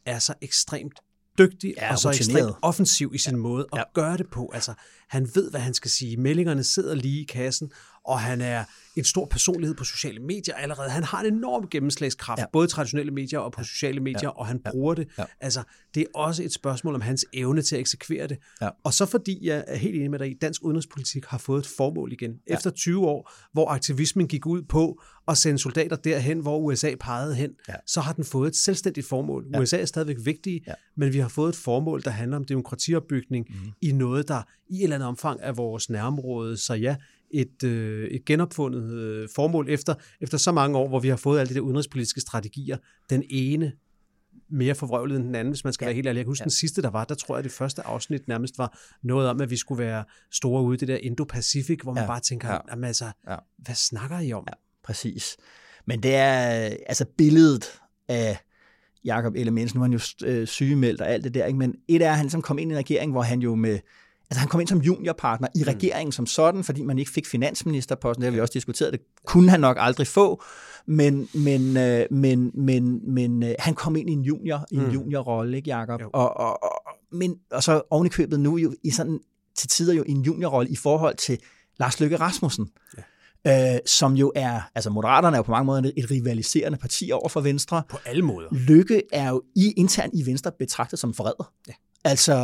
er så ekstremt dygtig ja, og så rutineret. ekstremt offensiv i sin ja. måde at ja. gøre det på. Altså, han ved, hvad han skal sige. Meldingerne sidder lige i kassen, og han er en stor personlighed på sociale medier allerede. Han har en enorm gennemslagskraft, ja. både traditionelle medier og på sociale medier, ja. og han bruger det. Ja. Altså, det er også et spørgsmål om hans evne til at eksekvere det. Ja. Og så fordi jeg er helt enig med dig i, dansk udenrigspolitik har fået et formål igen. Ja. Efter 20 år, hvor aktivismen gik ud på at sende soldater derhen, hvor USA pegede hen, ja. så har den fået et selvstændigt formål. Ja. USA er stadigvæk vigtige, ja. men vi har fået et formål, der handler om demokratiopbygning mm. i noget, der i et eller andet omfang er vores nærområde. Så ja, et, øh, et genopfundet øh, formål efter, efter så mange år, hvor vi har fået alle de der udenrigspolitiske strategier. Den ene mere forvrøvlet end den anden, hvis man skal ja. være helt ærlig. Jeg kan huske ja. den sidste, der var, der tror jeg, det første afsnit nærmest var noget om, at vi skulle være store ude i det der Indo-Pacific, hvor man ja. bare tænker, ja. jamen altså, ja. hvad snakker I om? Ja, præcis. Men det er altså billedet af Jakob Ellemann, nu er han jo øh, sygemeldt og alt det der, ikke? men et er, at han som kom ind i en regering, hvor han jo med Altså han kom ind som juniorpartner i mm. regeringen som sådan, fordi man ikke fik finansministerposten, det har vi også diskuteret, det kunne han nok aldrig få, men, men, øh, men, men, men øh, han kom ind i en junior, i en mm. juniorrolle, ikke Jacob? Og, og, og, men, og så ovenikøbet nu jo i sådan, til tider jo i en juniorrolle i forhold til Lars Løkke Rasmussen. Ja øh, som jo er, altså Moderaterne er jo på mange måder et rivaliserende parti over for Venstre. På alle måder. Lykke er jo i internt i Venstre betragtet som forræder. Ja. Altså,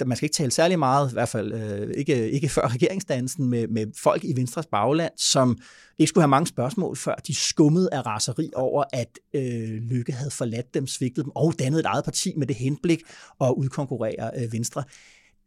øh, man skal ikke tale særlig meget, i hvert fald øh, ikke, ikke før regeringsdansen, med, med folk i Venstres bagland, som ikke skulle have mange spørgsmål, før de skummede af raseri over, at øh, Lykke havde forladt dem, svigtet dem og dannet et eget parti med det henblik at udkonkurrere øh, Venstre.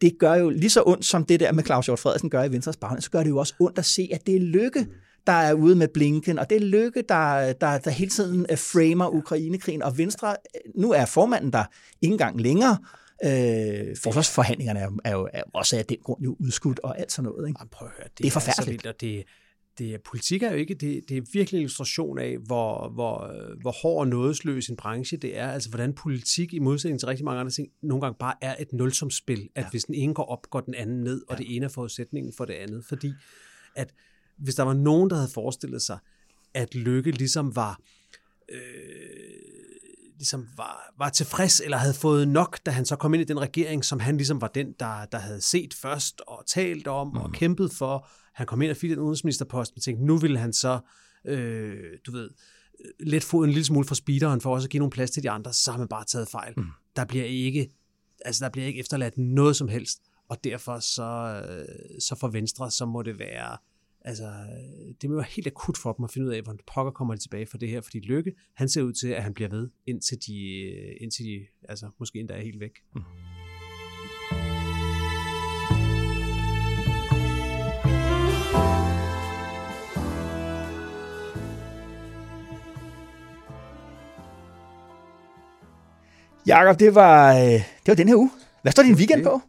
Det gør jo lige så ondt, som det der med Claus Hjort Frederiksen gør i Venstres bagland, så gør det jo også ondt at se, at det er Lykke, der er ude med blinken, og det er Lykke, der, der, der hele tiden øh, framer Ukrainekrigen, og Venstre, øh, nu er formanden der ikke engang længere, Øh, forsvarsforhandlingerne er, er jo er også af den grund jo udskudt og alt sådan noget. Ikke? Jamen, prøv at høre, det, det er forfærdeligt. Er så vildt, det, det, politik er jo ikke, det, det er virkelig en illustration af, hvor, hvor, hvor hård og nådesløs en branche det er. Altså, hvordan politik, i modsætning til rigtig mange andre ting, nogle gange bare er et nulsumspil. At ja. hvis den ene går op, går den anden ned, og ja. det ene er forudsætningen for det andet. Fordi, at hvis der var nogen, der havde forestillet sig, at lykke ligesom var... Øh, ligesom var, var tilfreds, eller havde fået nok, da han så kom ind i den regering, som han ligesom var den, der, der havde set først og talt om mm. og kæmpet for. Han kom ind og fik den udenrigsministerpost, og tænkte, nu ville han så, øh, du ved, let få en lille smule fra speederen for også at give nogle plads til de andre, så har man bare taget fejl. Mm. Der bliver ikke altså der bliver ikke efterladt noget som helst, og derfor så, øh, så for Venstre, så må det være, altså det må være helt akut for dem at finde ud af, hvordan pokker kommer de tilbage for det her, fordi Lykke, han ser ud til, at han bliver ved, indtil de, øh, indtil de altså måske endda er helt væk. Mm. Jakob, det var, øh, det var den her uge. Hvad står din weekend på?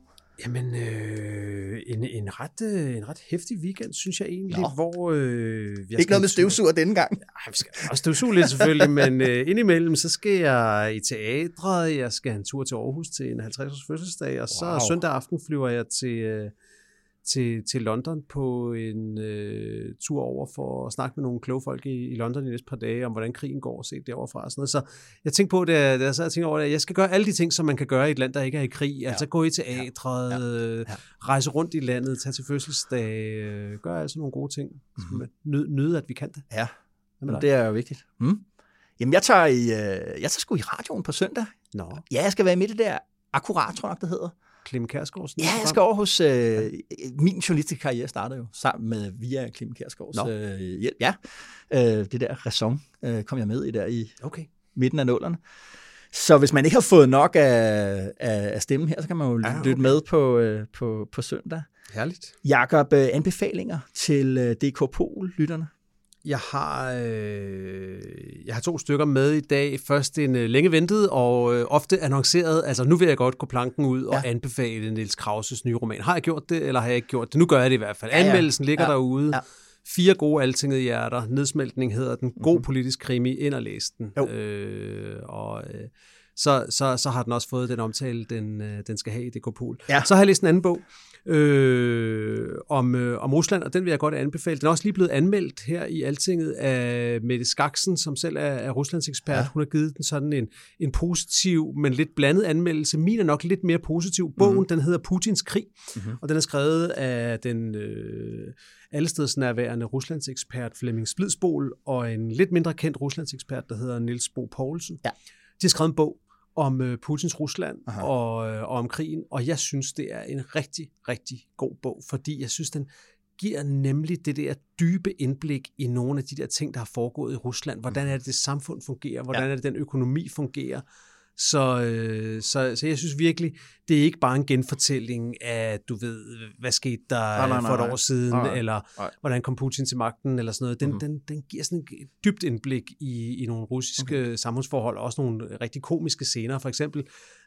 Jamen, øh, en, en, ret, øh, en ret hæftig weekend, synes jeg egentlig, Nå. hvor... Øh, jeg Ikke noget med støvsuger denne gang? Ja, vi skal også støvsuge lidt selvfølgelig, men øh, indimellem, så skal jeg i teatret, jeg skal have en tur til Aarhus til en 50-års fødselsdag, og wow. så søndag aften flyver jeg til... Øh, til, til London på en øh, tur over for at snakke med nogle kloge folk i, i London i næste par dage om, hvordan krigen går, set derovre fra og sådan noget. Så jeg tænkte på, da, da jeg sad og tænkte over det, at jeg skal gøre alle de ting, som man kan gøre i et land, der ikke er i krig. Ja. Altså gå i teatret, ja. Ja. Ja. rejse rundt i landet, tage til fødselsdag, øh, gøre altså nogle gode ting. Mm-hmm. Nyde, nyde, at vi kan det. Ja, Men det er jo vigtigt. Mm. Jamen, jeg tager, i, øh, jeg tager sgu i radioen på søndag. Nå. Ja, jeg skal være med i det der akkurat, tror jeg nok, det hedder. Clem Kærsgaards Ja, jeg skal over hos... Øh, min journalistiske karriere startede jo sammen med via Clem Kærsgaards øh, hjælp. Ja, øh, det der ræson øh, kom jeg med i der i okay. midten af nullerne. Så hvis man ikke har fået nok af, af, af stemmen her, så kan man jo okay. lytte med på, øh, på, på søndag. Herligt. Jakob, øh, anbefalinger til øh, DK Pol-lytterne? Jeg har, øh, jeg har to stykker med i dag. Først en øh, længe ventet og øh, ofte annonceret, altså nu vil jeg godt gå planken ud og ja. anbefale Niels Krauses nye roman. Har jeg gjort det, eller har jeg ikke gjort det? Nu gør jeg det i hvert fald. Ja, ja. Anmeldelsen ligger ja. derude. Ja. Fire gode altingede hjerter. Nedsmeltning hedder den. God mm-hmm. politisk krimi. Ind og læse den. Jo. Øh, og... Øh, så, så, så har den også fået den omtale, den, øh, den skal have i DK Pol. Ja. Så har jeg læst en anden bog, øh, om, øh, om Rusland, og den vil jeg godt anbefale. Den er også lige blevet anmeldt her i Altinget af Mette Skaksen, som selv er, er Ruslands ekspert. Ja. Hun har givet den sådan en, en positiv, men lidt blandet anmeldelse. Min er nok lidt mere positiv. Bogen, mm-hmm. den hedder Putins krig, mm-hmm. og den er skrevet af den øh, allestedsnærværende Ruslands ekspert Flemming Splidsbol, og en lidt mindre kendt Ruslands ekspert, der hedder Niels Bo Poulsen. Ja. De har skrevet en bog, om øh, Putins Rusland og, øh, og om krigen, og jeg synes, det er en rigtig, rigtig god bog, fordi jeg synes, den giver nemlig det der dybe indblik i nogle af de der ting, der har foregået i Rusland. Hvordan mm. er det, det samfund fungerer? Hvordan ja. er det, den økonomi fungerer? Så, øh, så, så jeg synes virkelig, det er ikke bare en genfortælling af, du ved, hvad skete der nej, nej, nej, for et år siden, nej, nej, eller nej. hvordan kom Putin til magten, eller sådan noget. Den, mm. den, den giver sådan et dybt indblik i, i nogle russiske okay. samfundsforhold, og også nogle rigtig komiske scener. For eksempel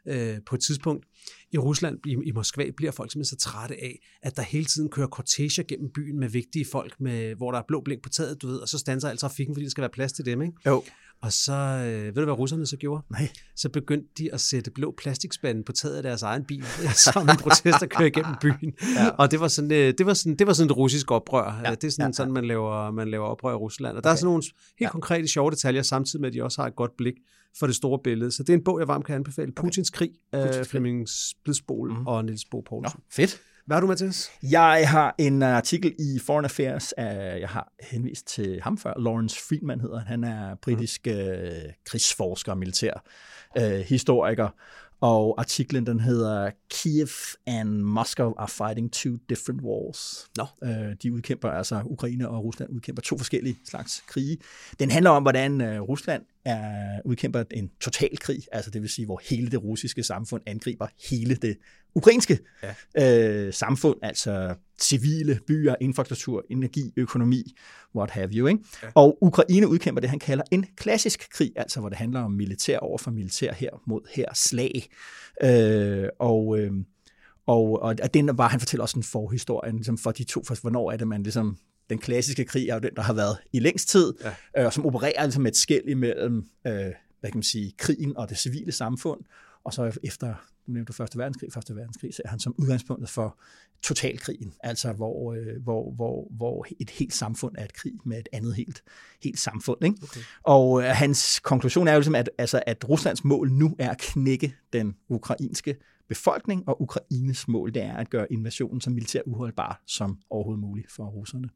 øh, på et tidspunkt i Rusland, i, i Moskva, bliver folk simpelthen så trætte af, at der hele tiden kører korteger gennem byen med vigtige folk, med, hvor der er blå blink på taget, du ved, og så standser al trafikken, fordi der skal være plads til dem, ikke? Jo. Og så, øh, ved du hvad russerne så gjorde? Nej. Så begyndte de at sætte blå plastikspande på taget af deres egen bil, som en protest, der kører igennem byen. Ja. Og det var, sådan, øh, det, var sådan, det var sådan et russisk oprør. Ja. Det er sådan, ja, sådan man, laver, man laver oprør i Rusland. Og okay. der er sådan nogle helt ja. konkrete sjove detaljer, samtidig med, at de også har et godt blik for det store billede. Så det er en bog, jeg varmt kan anbefale. Okay. Putins krig af Flemming Splidsbol mm. og Niels Bo Poulsen. Nå, fedt. Hvad har du, Mathias? Jeg har en artikel i Foreign Affairs, af, jeg har henvist til ham før, Lawrence Friedman hedder han. Han er britisk mm. øh, krigsforsker og militær øh, historiker, og artiklen den hedder Kiev and Moscow are fighting two different wars. No. Øh, de udkæmper, altså Ukraine og Rusland udkæmper to forskellige slags krige. Den handler om, hvordan øh, Rusland er udkæmper en total krig, altså det vil sige, hvor hele det russiske samfund angriber hele det ukrainske ja. øh, samfund, altså civile byer, infrastruktur, energi, økonomi, what have you. Ikke? Ja. Og Ukraine udkæmper det, han kalder en klassisk krig, altså hvor det handler om militær over for militær her mod her slag. Øh, og, øh, og, og den var, han fortæller også en forhistorie ligesom for de to, for hvornår er det, man ligesom den klassiske krig er jo den, der har været i længst tid, ja. øh, som opererer ligesom med et skæld imellem, øh, hvad kan man sige, krigen og det civile samfund, og så efter, du nævnte Første Verdenskrig, Første Verdenskrig, så er han som udgangspunktet for totalkrigen, altså hvor, øh, hvor, hvor, hvor et helt samfund er et krig med et andet helt, helt samfund. Ikke? Okay. Og øh, hans konklusion er jo ligesom, at, altså, at Ruslands mål nu er at knække den ukrainske befolkning, og Ukraines mål det er at gøre invasionen så militær uholdbar som overhovedet muligt for russerne.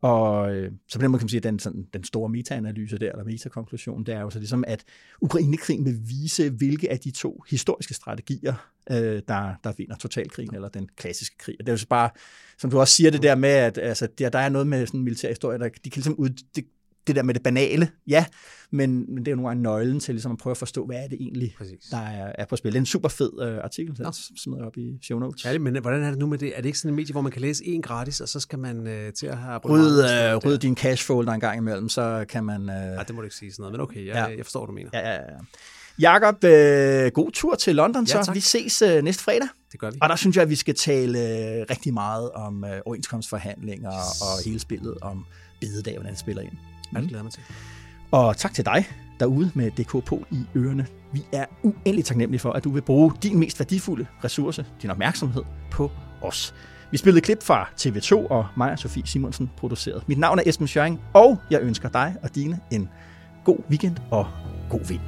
Og øh, så på den måde kan man sige, at den, sådan, den store metaanalyse der, eller metakonklusion, det er jo så ligesom, at Ukrainekrigen vil vise, hvilke af de to historiske strategier, øh, der, der vinder totalkrigen, eller den klassiske krig. Og det er jo så bare, som du også siger det der med, at altså, der, der er noget med sådan en militær historie, der de kan ligesom ud, det, det der med det banale, ja, men, men det er jo nogle gange nøglen til ligesom at prøve at forstå, hvad er det egentlig, Præcis. der er, er på spil. Det er en super fed uh, artikel, så smider jeg op i show notes. Ja, men hvordan er det nu med det? Er det ikke sådan en medie, hvor man kan læse en gratis, og så skal man uh, til at have... Ryd, uh, ryd din cash folder en gang imellem, så kan man... Uh... Ja, det må du ikke sige sådan noget, men okay, jeg, ja. jeg forstår, hvad du mener. Ja, ja, ja. Jakob, øh, god tur til London, så ja, vi ses øh, næste fredag. Det gør vi. Og der synes jeg, at vi skal tale øh, rigtig meget om øh, overenskomstforhandlinger og hele spillet om bededag, hvordan det spiller ind. Ja, det glæder mig til. Og tak til dig derude med DK på i ørerne. Vi er uendelig taknemmelige for, at du vil bruge din mest værdifulde ressource, din opmærksomhed, på os. Vi spillede klip fra TV2, og mig og Sofie Simonsen produceret. Mit navn er Esben Schøring, og jeg ønsker dig og dine en god weekend og god vind.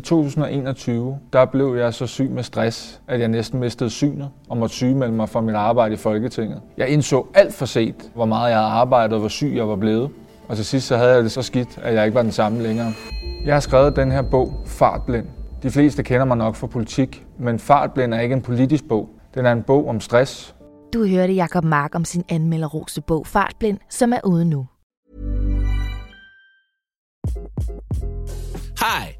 I 2021, der blev jeg så syg med stress, at jeg næsten mistede synet og måtte sygemelde mig fra mit arbejde i Folketinget. Jeg indså alt for set, hvor meget jeg havde arbejdet og hvor syg jeg var blevet. Og til sidst så havde jeg det så skidt, at jeg ikke var den samme længere. Jeg har skrevet den her bog, Fartblind. De fleste kender mig nok fra politik, men Fartblind er ikke en politisk bog. Den er en bog om stress. Du hørte Jacob Mark om sin anmelderroste bog Fartblind, som er ude nu. Hi.